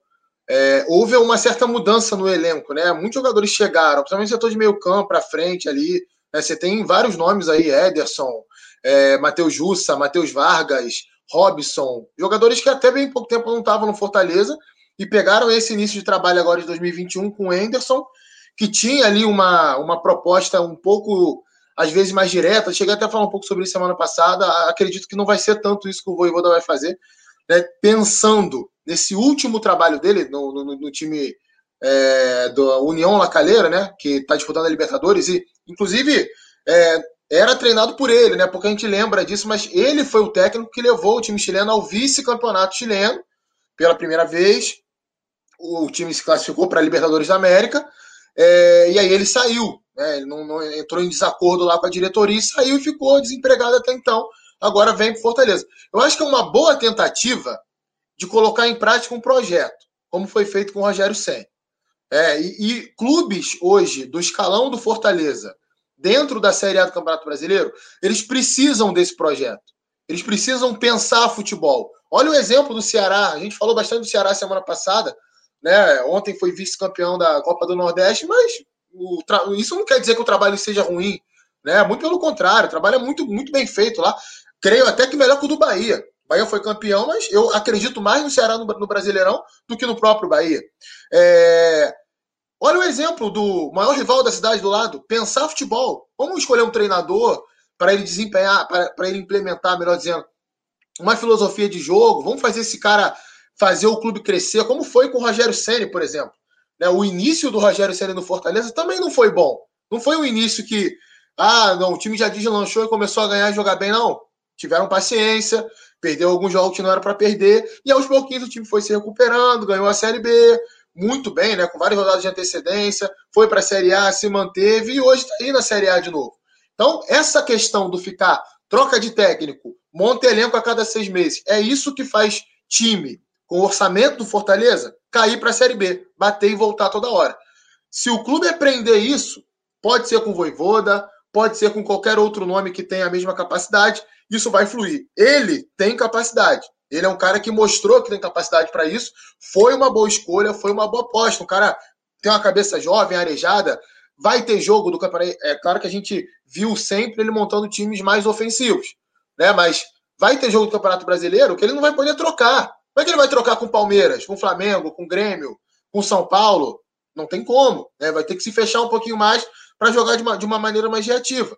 é, houve uma certa mudança no elenco, né? Muitos jogadores chegaram, principalmente no setor de meio campo para frente ali. Né? Você tem vários nomes aí, Ederson, é, Matheus Jussa, Matheus Vargas, Robson, jogadores que até bem pouco tempo não estavam no Fortaleza e pegaram esse início de trabalho agora de 2021 com o Anderson, que tinha ali uma, uma proposta um pouco, às vezes, mais direta. Cheguei até a falar um pouco sobre isso semana passada. Acredito que não vai ser tanto isso que o Voivoda vai fazer, né? pensando nesse último trabalho dele no, no, no time é, da União Lacalheira, né? que está disputando a Libertadores, e inclusive é, era treinado por ele, né? Porque a gente lembra disso, mas ele foi o técnico que levou o time chileno ao vice-campeonato chileno pela primeira vez. O time se classificou para a Libertadores da América. É, e aí ele saiu, né? Ele não, não, entrou em desacordo lá com a diretoria e saiu e ficou desempregado até então. Agora vem para Fortaleza. Eu acho que é uma boa tentativa de colocar em prática um projeto, como foi feito com o Rogério Senna. É, e, e clubes hoje do escalão do Fortaleza dentro da Série A do Campeonato Brasileiro, eles precisam desse projeto. Eles precisam pensar futebol. Olha o exemplo do Ceará. A gente falou bastante do Ceará semana passada. Né? Ontem foi vice-campeão da Copa do Nordeste, mas tra... isso não quer dizer que o trabalho seja ruim. Né? Muito pelo contrário, o trabalho é muito, muito bem feito lá. Creio até que melhor que o do Bahia. O Bahia foi campeão, mas eu acredito mais no Ceará no, no Brasileirão do que no próprio Bahia. É... Olha o exemplo do maior rival da cidade do lado, pensar futebol. Vamos escolher um treinador para ele desempenhar, para ele implementar, melhor dizendo, uma filosofia de jogo. Vamos fazer esse cara fazer o clube crescer, como foi com o Rogério Ceni, por exemplo. Né, o início do Rogério Ceni no Fortaleza também não foi bom. Não foi um início que, ah, não, o time já deslanchou e começou a ganhar e jogar bem, não. Tiveram paciência, perdeu alguns jogos que não era para perder, e aos pouquinhos o time foi se recuperando, ganhou a Série B, muito bem, né, com várias rodadas de antecedência, foi para a Série A, se manteve e hoje está aí na Série A de novo. Então, essa questão do ficar troca de técnico, monta elenco a cada seis meses, é isso que faz time com o orçamento do Fortaleza cair para a Série B, bater e voltar toda hora. Se o clube aprender isso, pode ser com Voivoda, pode ser com qualquer outro nome que tenha a mesma capacidade, isso vai fluir. Ele tem capacidade. Ele é um cara que mostrou que tem capacidade para isso. Foi uma boa escolha, foi uma boa aposta. Um cara tem uma cabeça jovem, arejada. Vai ter jogo do campeonato. É claro que a gente viu sempre ele montando times mais ofensivos, né? Mas vai ter jogo do Campeonato Brasileiro que ele não vai poder trocar. Como é que ele vai trocar com Palmeiras, com Flamengo, com Grêmio, com São Paulo? Não tem como. Né? Vai ter que se fechar um pouquinho mais para jogar de uma, de uma maneira mais reativa.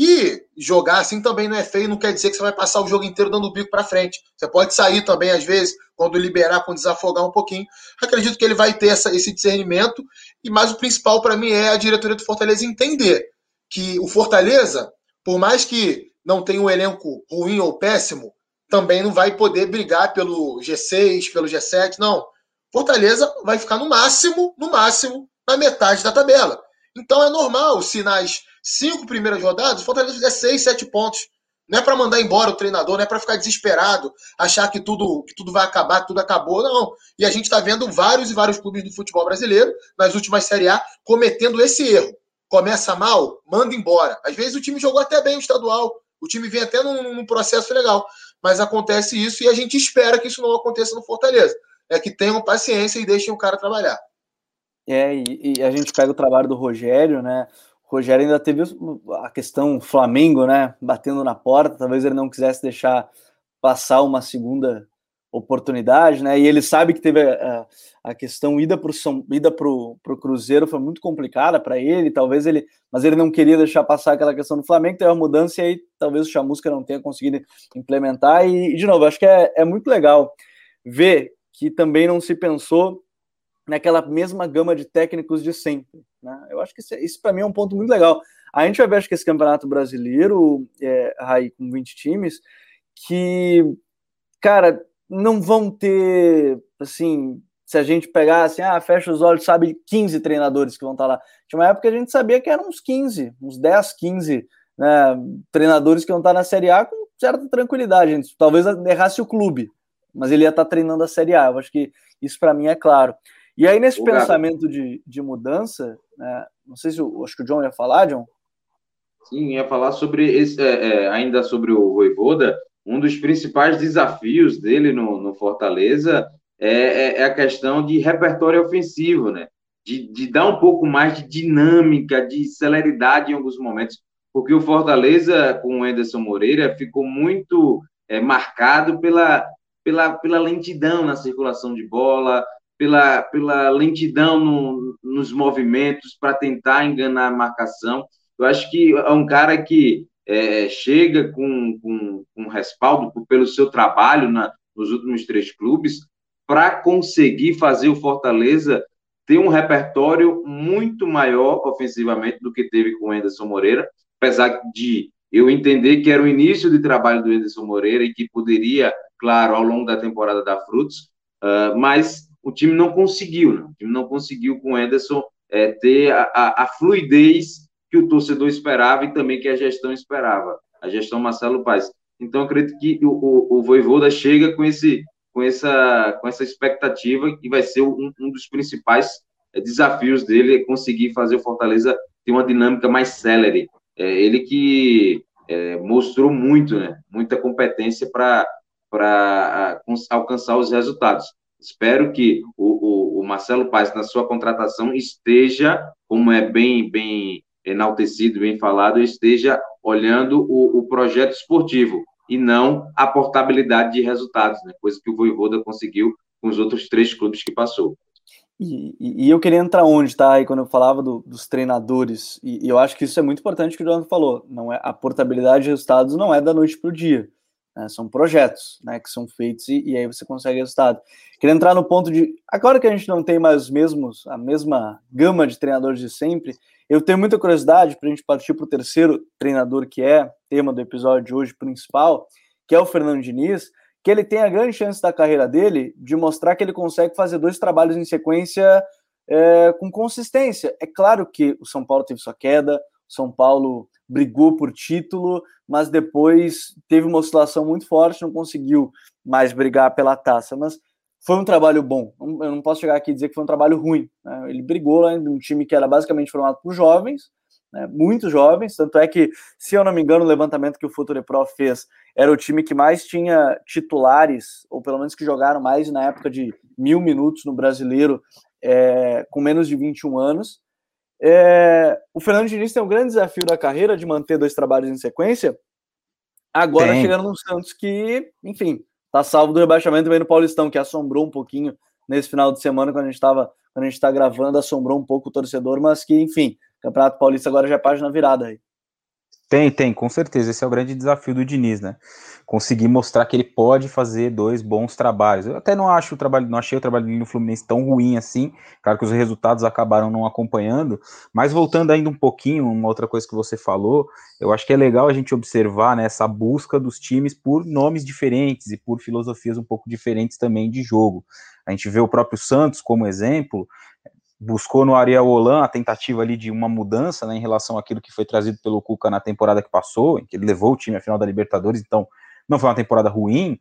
E jogar assim também não é feio, não quer dizer que você vai passar o jogo inteiro dando o bico para frente. Você pode sair também, às vezes, quando liberar, quando desafogar um pouquinho. Acredito que ele vai ter essa, esse discernimento. E mais o principal para mim é a diretoria do Fortaleza entender que o Fortaleza, por mais que não tenha um elenco ruim ou péssimo, também não vai poder brigar pelo G6, pelo G7, não. Fortaleza vai ficar no máximo, no máximo, na metade da tabela. Então é normal se nas cinco primeiras rodadas, o Fortaleza fizer seis, sete pontos. Não é para mandar embora o treinador, não é para ficar desesperado, achar que tudo, que tudo vai acabar, que tudo acabou, não. E a gente está vendo vários e vários clubes do futebol brasileiro, nas últimas Série A, cometendo esse erro. Começa mal, manda embora. Às vezes o time jogou até bem o estadual, o time vem até num, num processo legal, mas acontece isso e a gente espera que isso não aconteça no Fortaleza. É que tenham paciência e deixem o cara trabalhar. É, e, e, a gente pega o trabalho do Rogério, né? O Rogério ainda teve a questão Flamengo, né? Batendo na porta, talvez ele não quisesse deixar passar uma segunda oportunidade, né? E ele sabe que teve a, a questão ida para o ida pro, pro Cruzeiro foi muito complicada para ele, talvez ele, mas ele não queria deixar passar aquela questão do Flamengo, teve uma mudança e aí talvez o Chamusca não tenha conseguido implementar e, de novo, acho que é, é muito legal ver que também não se pensou naquela mesma gama de técnicos de sempre. Né? Eu acho que isso, isso para mim é um ponto muito legal. A gente vai ver, acho que esse campeonato brasileiro, é, aí, com 20 times, que, cara, não vão ter, assim, se a gente pegar assim, ah, fecha os olhos, sabe 15 treinadores que vão estar lá. Tinha uma época que a gente sabia que eram uns 15, uns 10, 15 né, treinadores que vão estar na Série A com certa tranquilidade. Gente. Talvez errasse o clube, mas ele ia estar treinando a Série A. Eu acho que isso para mim é claro. E aí, nesse o pensamento de, de mudança, né, não sei se eu, acho que o John ia falar, John. Sim, ia falar sobre esse, é, é, ainda sobre o Voivoda. Um dos principais desafios dele no, no Fortaleza é, é, é, a questão de repertório ofensivo, né? De, de dar um pouco mais de dinâmica, de celeridade em alguns momentos. porque o Fortaleza com o Anderson Moreira ficou muito é, marcado pela, pela, pela lentidão na circulação de bola, pela, pela lentidão no, nos movimentos para tentar enganar a marcação. Eu acho que é um cara que é, chega com, com, com respaldo pelo seu trabalho na, nos últimos três clubes para conseguir fazer o Fortaleza ter um repertório muito maior ofensivamente do que teve com o Anderson Moreira, apesar de eu entender que era o início de trabalho do Anderson Moreira e que poderia, claro, ao longo da temporada dar frutos, uh, mas o time não conseguiu, né? o time não conseguiu com o Anderson é, ter a, a, a, fluidez que o torcedor esperava e também que a gestão esperava, a gestão Marcelo Paes. Então, acredito que o, o, o Voivoda chega com, esse, com, essa, com essa expectativa que vai ser um, um dos principais é, desafios dele, é conseguir fazer o Fortaleza ter uma dinâmica mais célere. É, ele que é, mostrou muito, né, muita competência para alcançar os resultados. Espero que o, o, o Marcelo Paes, na sua contratação, esteja, como é bem, bem enaltecido, bem falado, esteja olhando o, o projeto esportivo e não a portabilidade de resultados, né? coisa que o Voivoda conseguiu com os outros três clubes que passou. E, e, e eu queria entrar onde, tá? Aí quando eu falava do, dos treinadores, e, e, eu acho que isso é muito importante que o Jonathan falou. Não é a portabilidade de resultados não é da noite para o dia. Né? São projetos né, que são feitos e, e, aí você consegue resultado. Queria entrar no ponto de. Agora que a gente não tem mais os mesmos, a mesma gama de treinadores de sempre, eu tenho muita curiosidade para a gente partir para o terceiro treinador, que é tema do episódio de hoje principal, que é o Fernando Diniz, que ele tem a grande chance da carreira dele de mostrar que ele consegue fazer dois trabalhos em sequência é, com consistência. É claro que o São Paulo teve sua queda, o São Paulo brigou por título, mas depois teve uma oscilação muito forte, não conseguiu mais brigar pela taça. Mas foi um trabalho bom. Eu não posso chegar aqui e dizer que foi um trabalho ruim. Né? Ele brigou lá em um time que era basicamente formado por jovens, né? muitos jovens. Tanto é que, se eu não me engano, o levantamento que o Future Pro fez era o time que mais tinha titulares, ou pelo menos que jogaram mais na época de mil minutos no brasileiro, é, com menos de 21 anos. É, o Fernando Diniz tem um grande desafio da carreira de manter dois trabalhos em sequência. Agora tem. chegando no Santos, que, enfim, tá salvo do rebaixamento também no Paulistão, que assombrou um pouquinho nesse final de semana, quando a gente estava quando a gente está gravando, assombrou um pouco o torcedor, mas que, enfim, Campeonato Paulista agora já é página virada aí. Tem, tem, com certeza. Esse é o grande desafio do Diniz, né? Conseguir mostrar que ele pode fazer dois bons trabalhos. Eu até não acho o trabalho, não achei o trabalho dele no Fluminense tão ruim assim. Claro que os resultados acabaram não acompanhando. Mas voltando ainda um pouquinho, uma outra coisa que você falou, eu acho que é legal a gente observar né, essa busca dos times por nomes diferentes e por filosofias um pouco diferentes também de jogo. A gente vê o próprio Santos como exemplo buscou no Ariel Holan a tentativa ali de uma mudança né, em relação àquilo que foi trazido pelo Cuca na temporada que passou, em que ele levou o time à final da Libertadores, então não foi uma temporada ruim.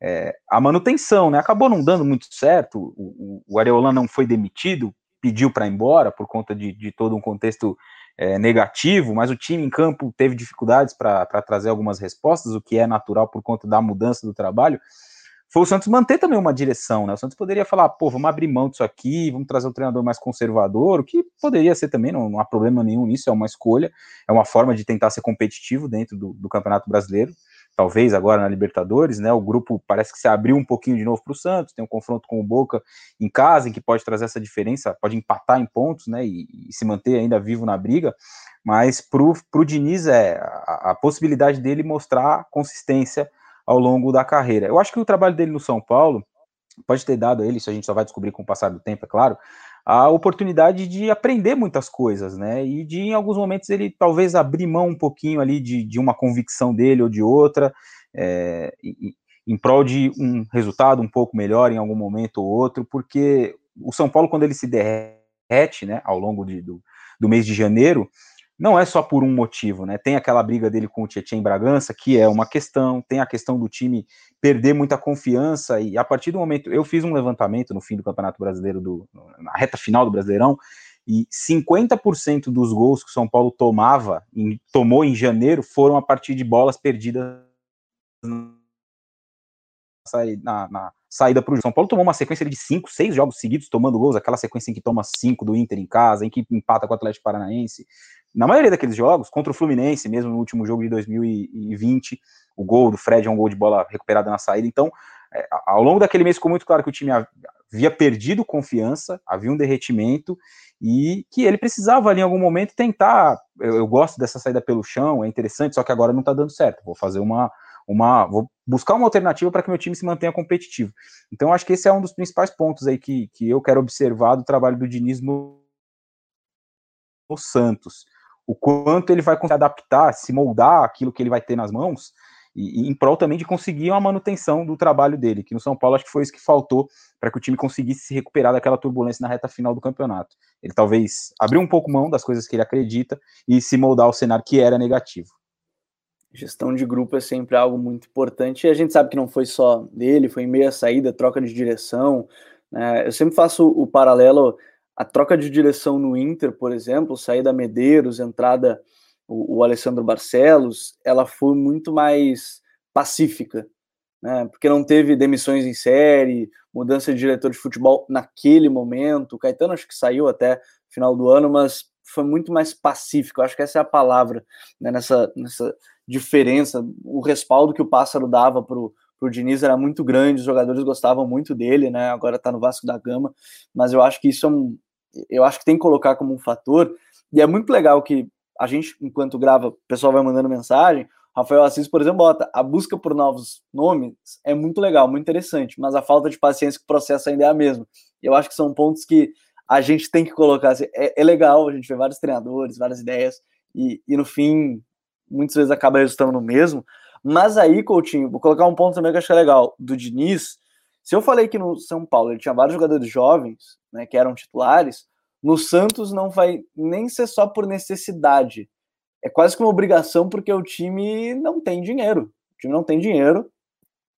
É, a manutenção, né, acabou não dando muito certo, o, o Ariel Holan não foi demitido, pediu para ir embora por conta de, de todo um contexto é, negativo, mas o time em campo teve dificuldades para trazer algumas respostas, o que é natural por conta da mudança do trabalho foi o Santos manter também uma direção, né? O Santos poderia falar, pô, vamos abrir mão disso aqui, vamos trazer um treinador mais conservador, o que poderia ser também, não, não há problema nenhum nisso, é uma escolha, é uma forma de tentar ser competitivo dentro do, do Campeonato Brasileiro. Talvez agora na Libertadores, né? O grupo parece que se abriu um pouquinho de novo para o Santos, tem um confronto com o Boca em casa, em que pode trazer essa diferença, pode empatar em pontos, né? E, e se manter ainda vivo na briga. Mas para o Diniz é a, a possibilidade dele mostrar consistência ao longo da carreira. Eu acho que o trabalho dele no São Paulo pode ter dado a ele, isso a gente só vai descobrir com o passar do tempo, é claro, a oportunidade de aprender muitas coisas, né? E de, em alguns momentos, ele talvez abrir mão um pouquinho ali de, de uma convicção dele ou de outra, é, em prol de um resultado um pouco melhor em algum momento ou outro, porque o São Paulo, quando ele se derrete, né, ao longo de, do, do mês de janeiro, não é só por um motivo, né? Tem aquela briga dele com o Tietchan em Bragança, que é uma questão, tem a questão do time perder muita confiança, e a partir do momento, eu fiz um levantamento no fim do Campeonato Brasileiro, do, na reta final do Brasileirão, e 50% dos gols que o São Paulo tomava, em, tomou em janeiro, foram a partir de bolas perdidas na, na saída para o São Paulo tomou uma sequência de cinco, seis jogos seguidos tomando gols, aquela sequência em que toma cinco do Inter em casa, em que empata com o Atlético Paranaense. na maioria daqueles jogos, contra o Fluminense, mesmo no último jogo de 2020, o gol do Fred é um gol de bola recuperada na saída. Então, é, ao longo daquele mês ficou muito claro que o time havia perdido confiança, havia um derretimento e que ele precisava ali em algum momento tentar. Eu, eu gosto dessa saída pelo chão, é interessante, só que agora não está dando certo. Vou fazer uma, uma, vou buscar uma alternativa para que meu time se mantenha competitivo. Então, acho que esse é um dos principais pontos aí que, que eu quero observar do trabalho do Diniz no, no Santos. O quanto ele vai conseguir adaptar, se moldar aquilo que ele vai ter nas mãos, e, e, em prol também de conseguir uma manutenção do trabalho dele, que no São Paulo acho que foi isso que faltou para que o time conseguisse se recuperar daquela turbulência na reta final do campeonato. Ele talvez abriu um pouco mão das coisas que ele acredita e se moldar ao cenário que era negativo. Gestão de grupo é sempre algo muito importante e a gente sabe que não foi só dele, foi em meia saída, troca de direção. Né? Eu sempre faço o paralelo, a troca de direção no Inter, por exemplo, saída Medeiros, entrada o, o Alessandro Barcelos, ela foi muito mais pacífica, né? Porque não teve demissões em série, mudança de diretor de futebol naquele momento. O Caetano acho que saiu até final do ano, mas foi muito mais pacífico. Acho que essa é a palavra né? nessa, nessa diferença. O respaldo que o Pássaro dava para o Diniz era muito grande, os jogadores gostavam muito dele, né? Agora está no Vasco da Gama, mas eu acho que isso é um, eu acho que tem que colocar como um fator. E é muito legal que a gente, enquanto grava, o pessoal vai mandando mensagem. Rafael Assis, por exemplo, bota a busca por novos nomes é muito legal, muito interessante, mas a falta de paciência que o processo ainda é a mesma. Eu acho que são pontos que a gente tem que colocar. Assim, é, é legal, a gente vê vários treinadores, várias ideias, e, e no fim, muitas vezes acaba resultando no mesmo. Mas aí, Coutinho, vou colocar um ponto também que eu acho que é legal, do Diniz. Se eu falei que no São Paulo ele tinha vários jogadores jovens, né, que eram titulares, no Santos não vai nem ser só por necessidade. É quase que uma obrigação, porque o time não tem dinheiro. O time não tem dinheiro.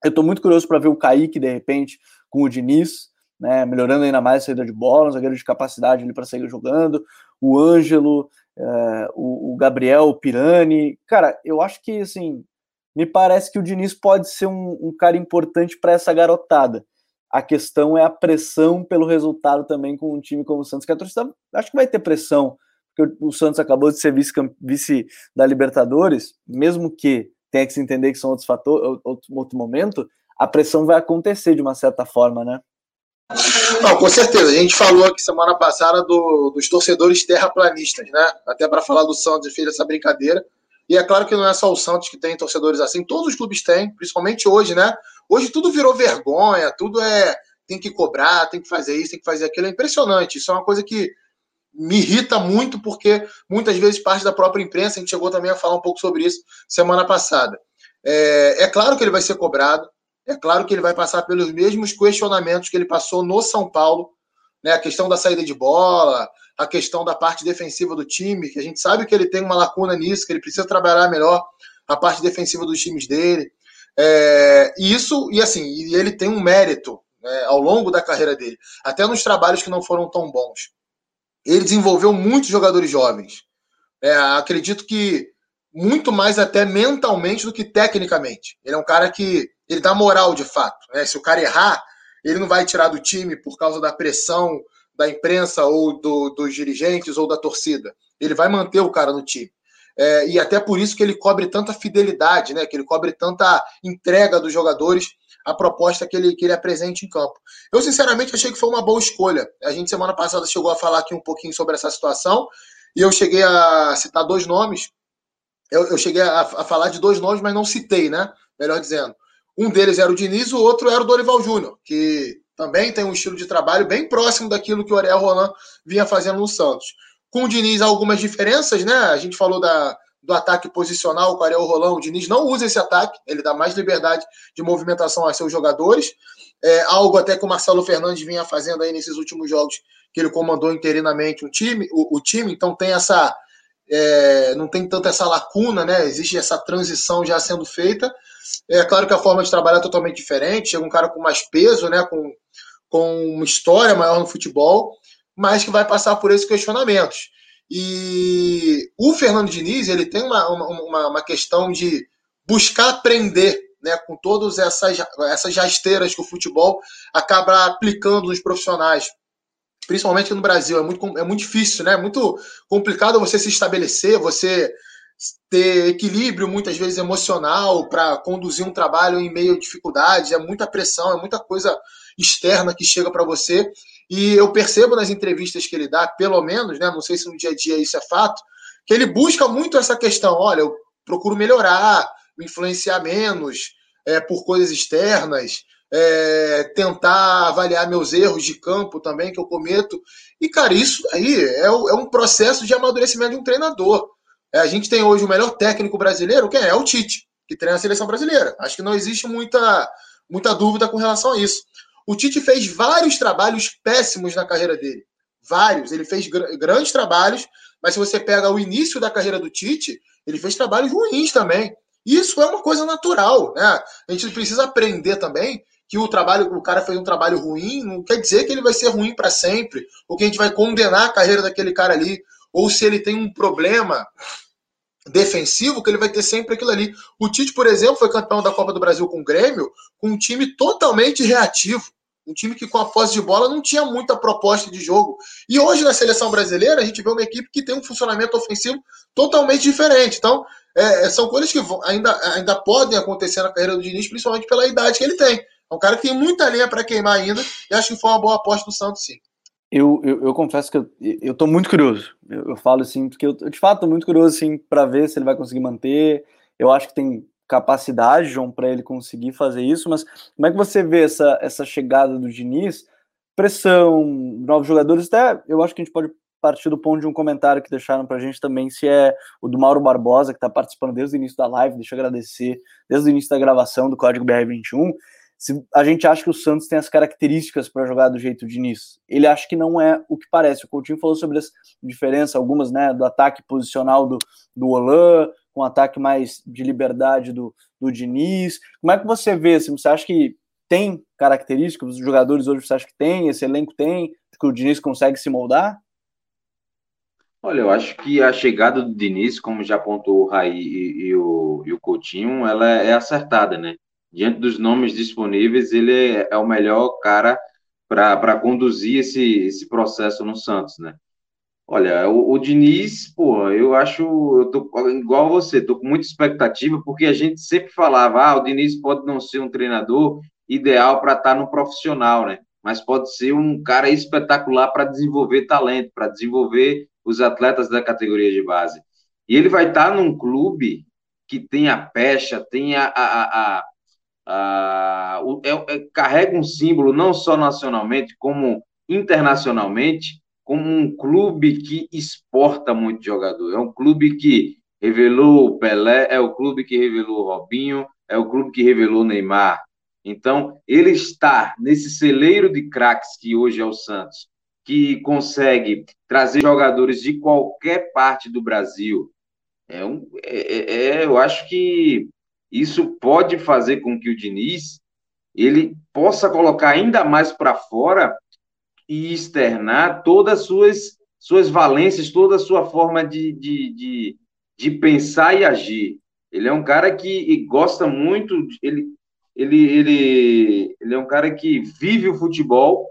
Eu estou muito curioso para ver o Kaique, de repente, com o Diniz, né, melhorando ainda mais a saída de bola, um zagueiro de capacidade ali para sair jogando. O Ângelo, é, o, o, Gabriel, o Pirani. Cara, eu acho que, assim, me parece que o Diniz pode ser um, um cara importante para essa garotada. A questão é a pressão pelo resultado também com um time como o Santos, que a torcida acho que vai ter pressão, porque o Santos acabou de ser vice, vice da Libertadores, mesmo que tenha que se entender que são outros fatores, outro, outro momento, a pressão vai acontecer de uma certa forma, né? Não, com certeza. A gente falou aqui semana passada do, dos torcedores terraplanistas, né? Até para falar do Santos fez essa brincadeira. E é claro que não é só o Santos que tem torcedores assim, todos os clubes têm, principalmente hoje, né? Hoje tudo virou vergonha, tudo é tem que cobrar, tem que fazer isso, tem que fazer aquilo. É impressionante. Isso é uma coisa que me irrita muito, porque muitas vezes parte da própria imprensa, a gente chegou também a falar um pouco sobre isso semana passada. É, é claro que ele vai ser cobrado, é claro que ele vai passar pelos mesmos questionamentos que ele passou no São Paulo, né? A questão da saída de bola, a questão da parte defensiva do time, que a gente sabe que ele tem uma lacuna nisso, que ele precisa trabalhar melhor a parte defensiva dos times dele. É, e isso, e assim, e ele tem um mérito né, ao longo da carreira dele, até nos trabalhos que não foram tão bons. Ele desenvolveu muitos jogadores jovens. É, acredito que muito mais até mentalmente do que tecnicamente. Ele é um cara que ele dá moral de fato. Né? Se o cara errar, ele não vai tirar do time por causa da pressão da imprensa ou do, dos dirigentes ou da torcida. Ele vai manter o cara no time. É, e até por isso que ele cobre tanta fidelidade, né? Que ele cobre tanta entrega dos jogadores à proposta que ele, que ele apresente em campo. Eu, sinceramente, achei que foi uma boa escolha. A gente, semana passada, chegou a falar aqui um pouquinho sobre essa situação, e eu cheguei a citar dois nomes. Eu, eu cheguei a, a falar de dois nomes, mas não citei, né? Melhor dizendo. Um deles era o Diniz, o outro era o Dorival Júnior, que também tem um estilo de trabalho bem próximo daquilo que o Ariel Roland vinha fazendo no Santos. Com o Diniz, algumas diferenças, né? A gente falou da, do ataque posicional com o Ariel Roland. O Diniz não usa esse ataque, ele dá mais liberdade de movimentação a seus jogadores. É, algo até que o Marcelo Fernandes vinha fazendo aí nesses últimos jogos, que ele comandou interinamente o time, o, o time então tem essa. É, não tem tanta essa lacuna, né? Existe essa transição já sendo feita. É claro que a forma de trabalhar é totalmente diferente. Chega um cara com mais peso, né? Com, com uma história maior no futebol, mas que vai passar por esses questionamentos. E o Fernando Diniz ele tem uma, uma, uma questão de buscar aprender né, com todas essas, essas rasteiras que o futebol acaba aplicando nos profissionais. principalmente no Brasil, é muito, é muito difícil, né? É muito complicado você se estabelecer, você ter equilíbrio, muitas vezes emocional, para conduzir um trabalho em meio a dificuldades, é muita pressão, é muita coisa externa que chega para você. E eu percebo nas entrevistas que ele dá, pelo menos, né? Não sei se no dia a dia isso é fato, que ele busca muito essa questão. Olha, eu procuro melhorar, me influenciar menos é, por coisas externas, é, tentar avaliar meus erros de campo também que eu cometo. E, cara, isso aí é, é um processo de amadurecimento de um treinador. É, a gente tem hoje o melhor técnico brasileiro, quem é? É o Tite, que treina a seleção brasileira. Acho que não existe muita, muita dúvida com relação a isso. O Tite fez vários trabalhos péssimos na carreira dele. Vários. Ele fez gr grandes trabalhos, mas se você pega o início da carreira do Tite, ele fez trabalhos ruins também. Isso é uma coisa natural, né? A gente precisa aprender também que o trabalho, o cara fez um trabalho ruim, não quer dizer que ele vai ser ruim para sempre, ou que a gente vai condenar a carreira daquele cara ali, ou se ele tem um problema defensivo, que ele vai ter sempre aquilo ali. O Tite, por exemplo, foi campeão da Copa do Brasil com o Grêmio, com um time totalmente reativo. Um time que com a posse de bola não tinha muita proposta de jogo. E hoje na seleção brasileira a gente vê uma equipe que tem um funcionamento ofensivo totalmente diferente. Então, é, são coisas que ainda, ainda podem acontecer na carreira do Diniz, principalmente pela idade que ele tem. É um cara que tem muita linha para queimar ainda e acho que foi uma boa aposta do Santos, sim. Eu, eu, eu, confesso que eu, eu tô muito curioso. Eu, eu falo assim, porque eu, de fato tô muito curioso assim, para ver se ele vai conseguir manter. Eu acho que tem capacidade, João, para ele conseguir fazer isso, mas como é que você vê essa, essa chegada do Diniz? Pressão, novos jogadores, até eu acho que a gente pode partir do ponto de um comentário que deixaram para a gente também, se é o do Mauro Barbosa, que está participando desde o início da live, deixa eu agradecer, desde o início da gravação do Código BR21, se a gente acha que o Santos tem as características para jogar do jeito de Diniz. Ele acha que não é o que parece. O Coutinho falou sobre as diferenças, algumas, né, do ataque posicional do, do Olan, com um ataque mais de liberdade do, do Diniz. Como é que você vê? Assim, você acha que tem características, os jogadores hoje você acha que tem, esse elenco tem, que o Diniz consegue se moldar? Olha, eu acho que a chegada do Diniz, como já apontou o Raí e, e, o, e o Coutinho, ela é acertada, né? Diante dos nomes disponíveis, ele é, é o melhor cara para conduzir esse, esse processo no Santos, né? Olha, o, o, Diniz, pô, eu acho, eu tô igual você, tô com muita expectativa, porque a gente sempre falava, ah, o Diniz pode não ser um treinador ideal para estar tá no profissional, né? Mas pode ser um cara espetacular para desenvolver talento, para desenvolver os atletas da categoria de base. E ele vai estar tá num clube que tem a pecha, tem a, a, a, ah, é, é, carrega um símbolo não só nacionalmente, como internacionalmente, como um clube que exporta muito jogador. É um clube que revelou o Pelé, é o clube que revelou o Robinho, é o clube que revelou o Neymar. Então, ele está nesse celeiro de craques que hoje é o Santos, que consegue trazer jogadores de qualquer parte do Brasil. É um, é, é, é eu acho que isso pode fazer com que o Diniz ele possa colocar ainda mais para fora e externar todas as suas, suas valências, toda a sua forma de, de, de, de pensar e agir. Ele é um cara que gosta muito, ele, ele, ele, ele é um cara que vive o futebol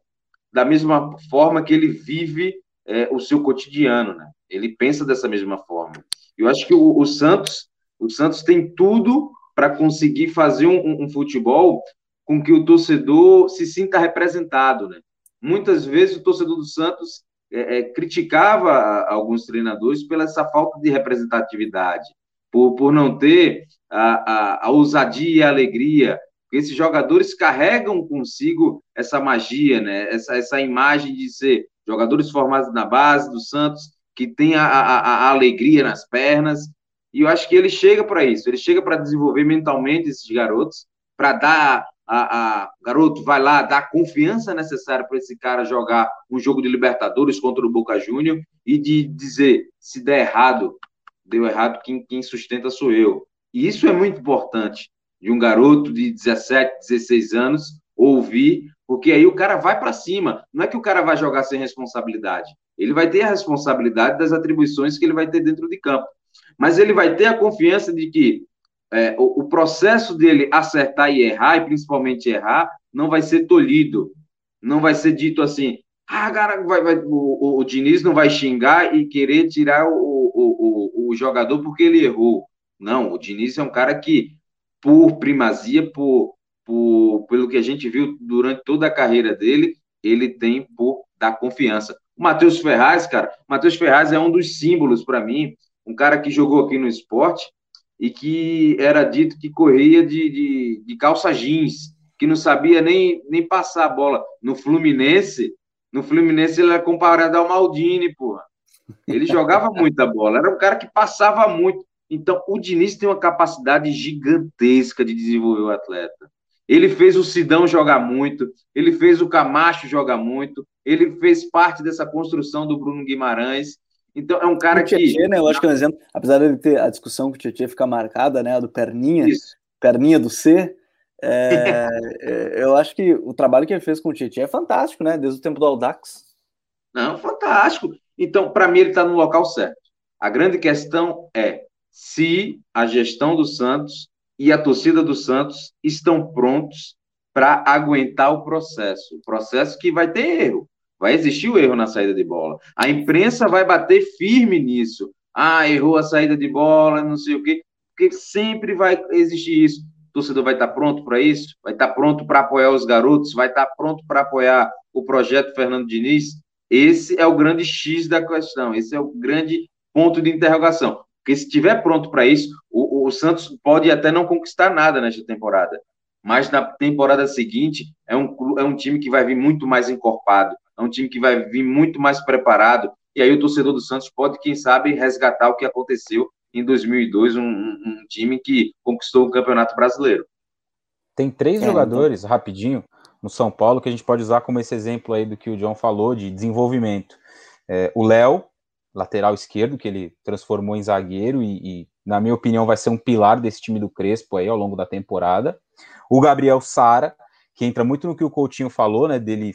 da mesma forma que ele vive é, o seu cotidiano, né? Ele pensa dessa mesma forma. Eu acho que o, o Santos, o Santos tem tudo para conseguir fazer um, um, futebol com que o torcedor se sinta representado, né? Muitas vezes o torcedor do Santos é, é, criticava alguns treinadores pela essa falta de representatividade, por, por não ter a, a, a ousadia e a alegria. Esses jogadores carregam consigo essa magia, né? essa, essa imagem de ser jogadores formados na base do Santos, que tem a, a, a alegria nas pernas, e eu acho que ele chega para isso, ele chega para desenvolver mentalmente esses garotos, para dar a, a, garoto, vai lá, dá a confiança necessária para esse cara jogar um jogo de Libertadores contra o Boca Júnior e de dizer, se der errado, deu errado, quem, quem sustenta sou eu. E isso é muito importante de um garoto de 17, 16 anos ouvir, porque aí o cara vai para cima. Não é que o cara vai jogar sem responsabilidade. Ele vai ter a responsabilidade das atribuições que ele vai ter dentro de campo mas ele vai ter a confiança de que é, o, o, processo dele acertar e errar, e principalmente errar, não vai ser tolhido. Não vai ser dito assim, Ah, cara, vai, vai, o, o, Diniz não vai xingar e querer tirar o, o, o, o jogador porque ele errou. Não, o Diniz é um cara que, por primazia, por, por, pelo que a gente viu durante toda a carreira dele, ele tem por dar confiança. O Matheus Ferraz, cara, o Matheus Ferraz é um dos símbolos para mim, um cara que jogou aqui no esporte e que era dito que corria de, de, de calça jeans, que não sabia nem, nem passar a bola. No Fluminense, no Fluminense ele era comparado ao Maldini, porra. Ele jogava muita bola, era um cara que passava muito. Então, o Diniz tem uma capacidade gigantesca de desenvolver o atleta. Ele fez o Sidão jogar muito, ele fez o Camacho jogar muito, ele fez parte dessa construção do Bruno Guimarães. Então, é um cara o Tietê, que. Né, eu acho que é um exemplo, apesar de ter a discussão com o Tietchan ficar marcada, né, do Perninha, Isso. Perninha do C, é, é, eu acho que o trabalho que ele fez com o Tietchan é fantástico, né, desde o tempo do Aldax. Não, fantástico. Então, para mim, ele está no local certo. A grande questão é se a gestão do Santos e a torcida do Santos estão prontos para aguentar o processo. O processo que vai ter erro. Vai existir o erro na saída de bola. A imprensa vai bater firme nisso. Ah, errou a saída de bola, não sei o quê. Porque sempre vai existir isso. O torcedor vai estar pronto para isso? Vai estar pronto para apoiar os garotos? Vai estar pronto para apoiar o projeto Fernando Diniz? Esse é o grande X da questão. Esse é o grande ponto de interrogação. Porque se estiver pronto para isso, o, o, Santos pode até não conquistar nada nesta temporada. Mas na temporada seguinte, é um, é um time que vai vir muito mais encorpado, é um time que vai vir muito mais preparado. E aí o torcedor do Santos pode, quem sabe, resgatar o que aconteceu em 2002, um, um time que conquistou o Campeonato Brasileiro. Tem três é, jogadores, então... rapidinho, no São Paulo, que a gente pode usar como esse exemplo aí do que o John falou, de desenvolvimento. É, o Léo, lateral esquerdo, que ele transformou em zagueiro e, e, na minha opinião, vai ser um pilar desse time do Crespo aí ao longo da temporada. O Gabriel Sara, que entra muito no que o Coutinho falou, né, dele,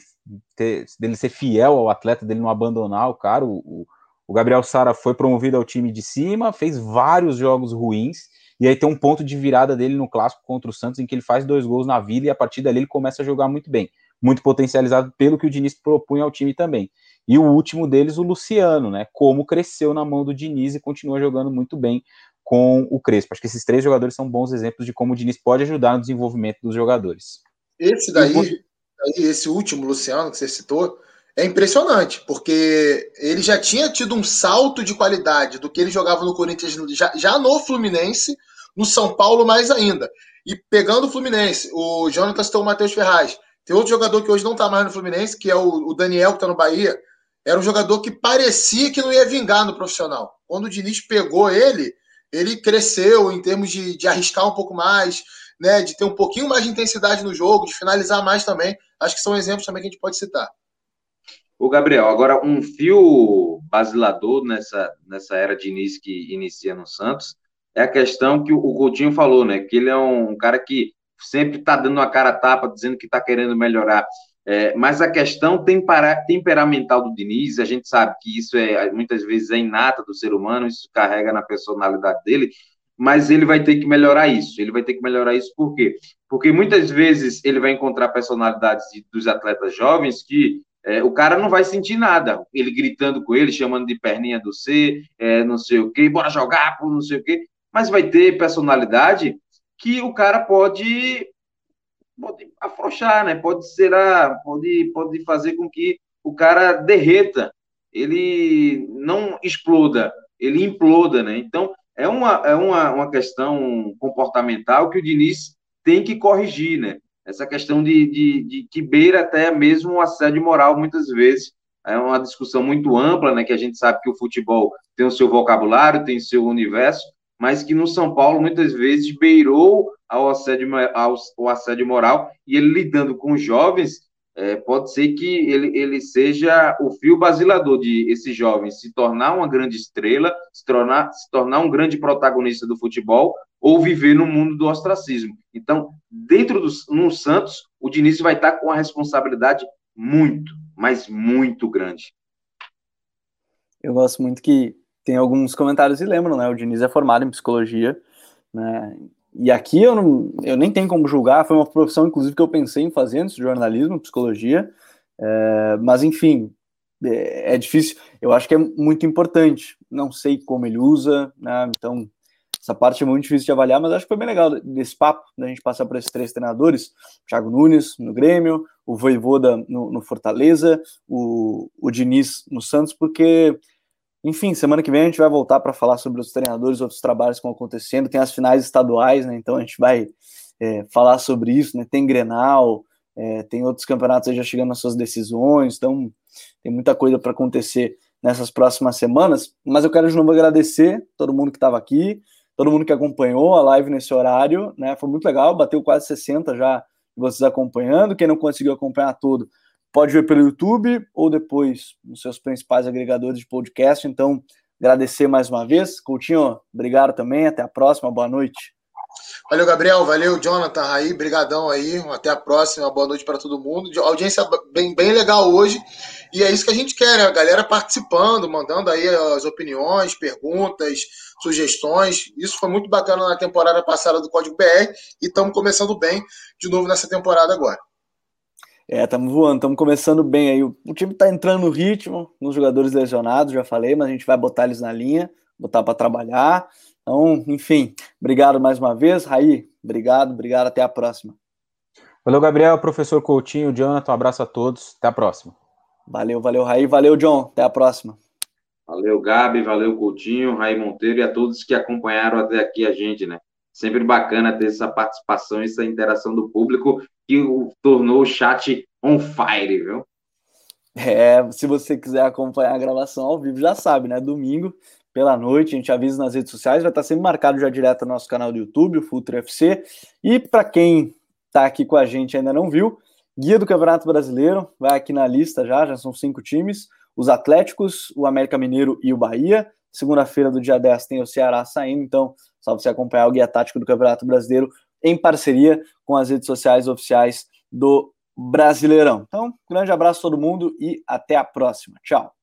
ter, dele ser fiel ao atleta, dele não abandonar o cara. O, o Gabriel Sara foi promovido ao time de cima, fez vários jogos ruins, e aí tem um ponto de virada dele no clássico contra o Santos, em que ele faz dois gols na vida e a partir dali ele começa a jogar muito bem. Muito potencializado pelo que o Diniz propunha ao time também. E o último deles, o Luciano, né? Como cresceu na mão do Diniz e continua jogando muito bem com o Crespo. Acho que esses três jogadores são bons exemplos de como o Diniz pode ajudar no desenvolvimento dos jogadores. Esse daí, esse último, Luciano, que você citou, é impressionante, porque ele já tinha tido um salto de qualidade do que ele jogava no Corinthians, já, já no Fluminense, no São Paulo mais ainda. E pegando o Fluminense, o Jonathan citou o Matheus Ferraz. Tem outro jogador que hoje não está mais no Fluminense, que é o, o Daniel, que está no Bahia era um jogador que parecia que não ia vingar no profissional. Quando o Diniz pegou ele, ele cresceu em termos de, de arriscar um pouco mais, né, de ter um pouquinho mais de intensidade no jogo, de finalizar mais também. Acho que são exemplos também que a gente pode citar. O Gabriel, agora um fio basilador nessa, nessa era de início que inicia no Santos é a questão que o Coutinho falou, né? Que ele é um cara que sempre está dando a cara tapa, dizendo que está querendo melhorar. É, mas a questão tempera, temperamental do Diniz, a gente sabe que isso é muitas vezes é inata do ser humano, isso carrega na personalidade dele, mas ele vai ter que melhorar isso. Ele vai ter que melhorar isso por quê? Porque muitas vezes ele vai encontrar personalidades dos atletas jovens que é, o cara não vai sentir nada. Ele gritando com ele, chamando de perninha do C, é, não sei o quê, bora jogar, não sei o quê. Mas vai ter personalidade que o cara pode pode afrouxar, né? Pode ser a, pode, pode fazer com que o cara derreta, ele não exploda, ele imploda, né? Então é uma, é uma, uma questão comportamental que o Diniz tem que corrigir, né? Essa questão de, de, de que beira até mesmo o assédio moral, muitas vezes. É uma discussão muito ampla, né? Que a gente sabe que o futebol tem o seu vocabulário, tem o seu universo, mas que no São Paulo muitas vezes beirou ao assédio, ao, ao assédio moral, e ele lidando com jovens, é, pode ser que ele, ele seja o fio basilador de esses jovens se tornar uma grande estrela, se tornar, se tornar um grande protagonista do futebol, ou viver no mundo do ostracismo. Então, dentro do no Santos, o Diniz vai estar com uma responsabilidade muito, mas muito grande. Eu gosto muito que tem alguns comentários e lembram, né? O Diniz é formado em psicologia, né? E aqui eu, não, eu nem tenho como julgar, foi uma profissão, inclusive, que eu pensei em fazer antes de jornalismo, psicologia, É, mas enfim, é, é, difícil. Eu acho que é muito importante. Não sei como ele usa, né? Então essa parte é muito difícil de avaliar, mas acho que foi bem legal desse papo, da gente passar por esses três treinadores, Thiago Nunes no Grêmio, o Voivoda no, no Fortaleza, o, o Diniz no Santos, porque, enfim, semana que vem a gente vai voltar para falar sobre os treinadores, outros trabalhos que estão acontecendo, tem as finais estaduais, né, então a gente vai é, falar sobre isso, né, tem Grenal, é, tem outros campeonatos já chegando nas suas decisões, então tem muita coisa para acontecer nessas próximas semanas, mas eu quero de novo agradecer todo mundo que estava aqui, todo mundo que acompanhou a live nesse horário, né? Foi muito legal, bateu quase 60 já vocês acompanhando. Quem não conseguiu acompanhar tudo, pode ver pelo YouTube ou depois nos seus principais agregadores de podcast. Então, agradecer mais uma vez. Coutinho, obrigado também. Até a próxima. Boa noite. Valeu, Gabriel. Valeu, Jonathan, Raí. Brigadão aí. Até a próxima. Boa noite para todo mundo. Audiência bem, bem legal hoje. E é isso que a gente quer, né? A galera participando, mandando aí as opiniões, perguntas, sugestões. Isso foi muito bacana na temporada passada do Código BR e estamos começando bem de novo nessa temporada agora. É, estamos voando, estamos começando bem aí. O time está entrando no ritmo, nos jogadores lesionados, já falei, mas a gente vai botar eles na linha, botar para trabalhar. Então, enfim, obrigado mais uma vez. Raí, obrigado, obrigado, até a próxima. Valeu, Gabriel, professor Coutinho, Jonathan, um abraço a todos, até a próxima. Valeu, valeu, Raí, valeu, John, até a próxima. Valeu, Gabi, valeu, Coutinho, Raí Monteiro e a todos que acompanharam até aqui a gente, né? Sempre bacana ter essa participação, essa interação do público que tornou o chat on fire, viu? É, se você quiser acompanhar a gravação ao vivo, já sabe, né? Domingo, pela noite, a gente avisa nas redes sociais, vai estar sempre marcado já direto no nosso canal do YouTube, o Future FC. E para quem está aqui com a gente e ainda não viu, guia do Campeonato Brasileiro, vai aqui na lista já, já são cinco times os Atléticos, o América Mineiro e o Bahia. Segunda-feira do dia 10 tem o Ceará saindo, então só você acompanhar o guia tático do Campeonato Brasileiro em parceria com as redes sociais oficiais do Brasileirão. Então, grande abraço a todo mundo e até a próxima. Tchau.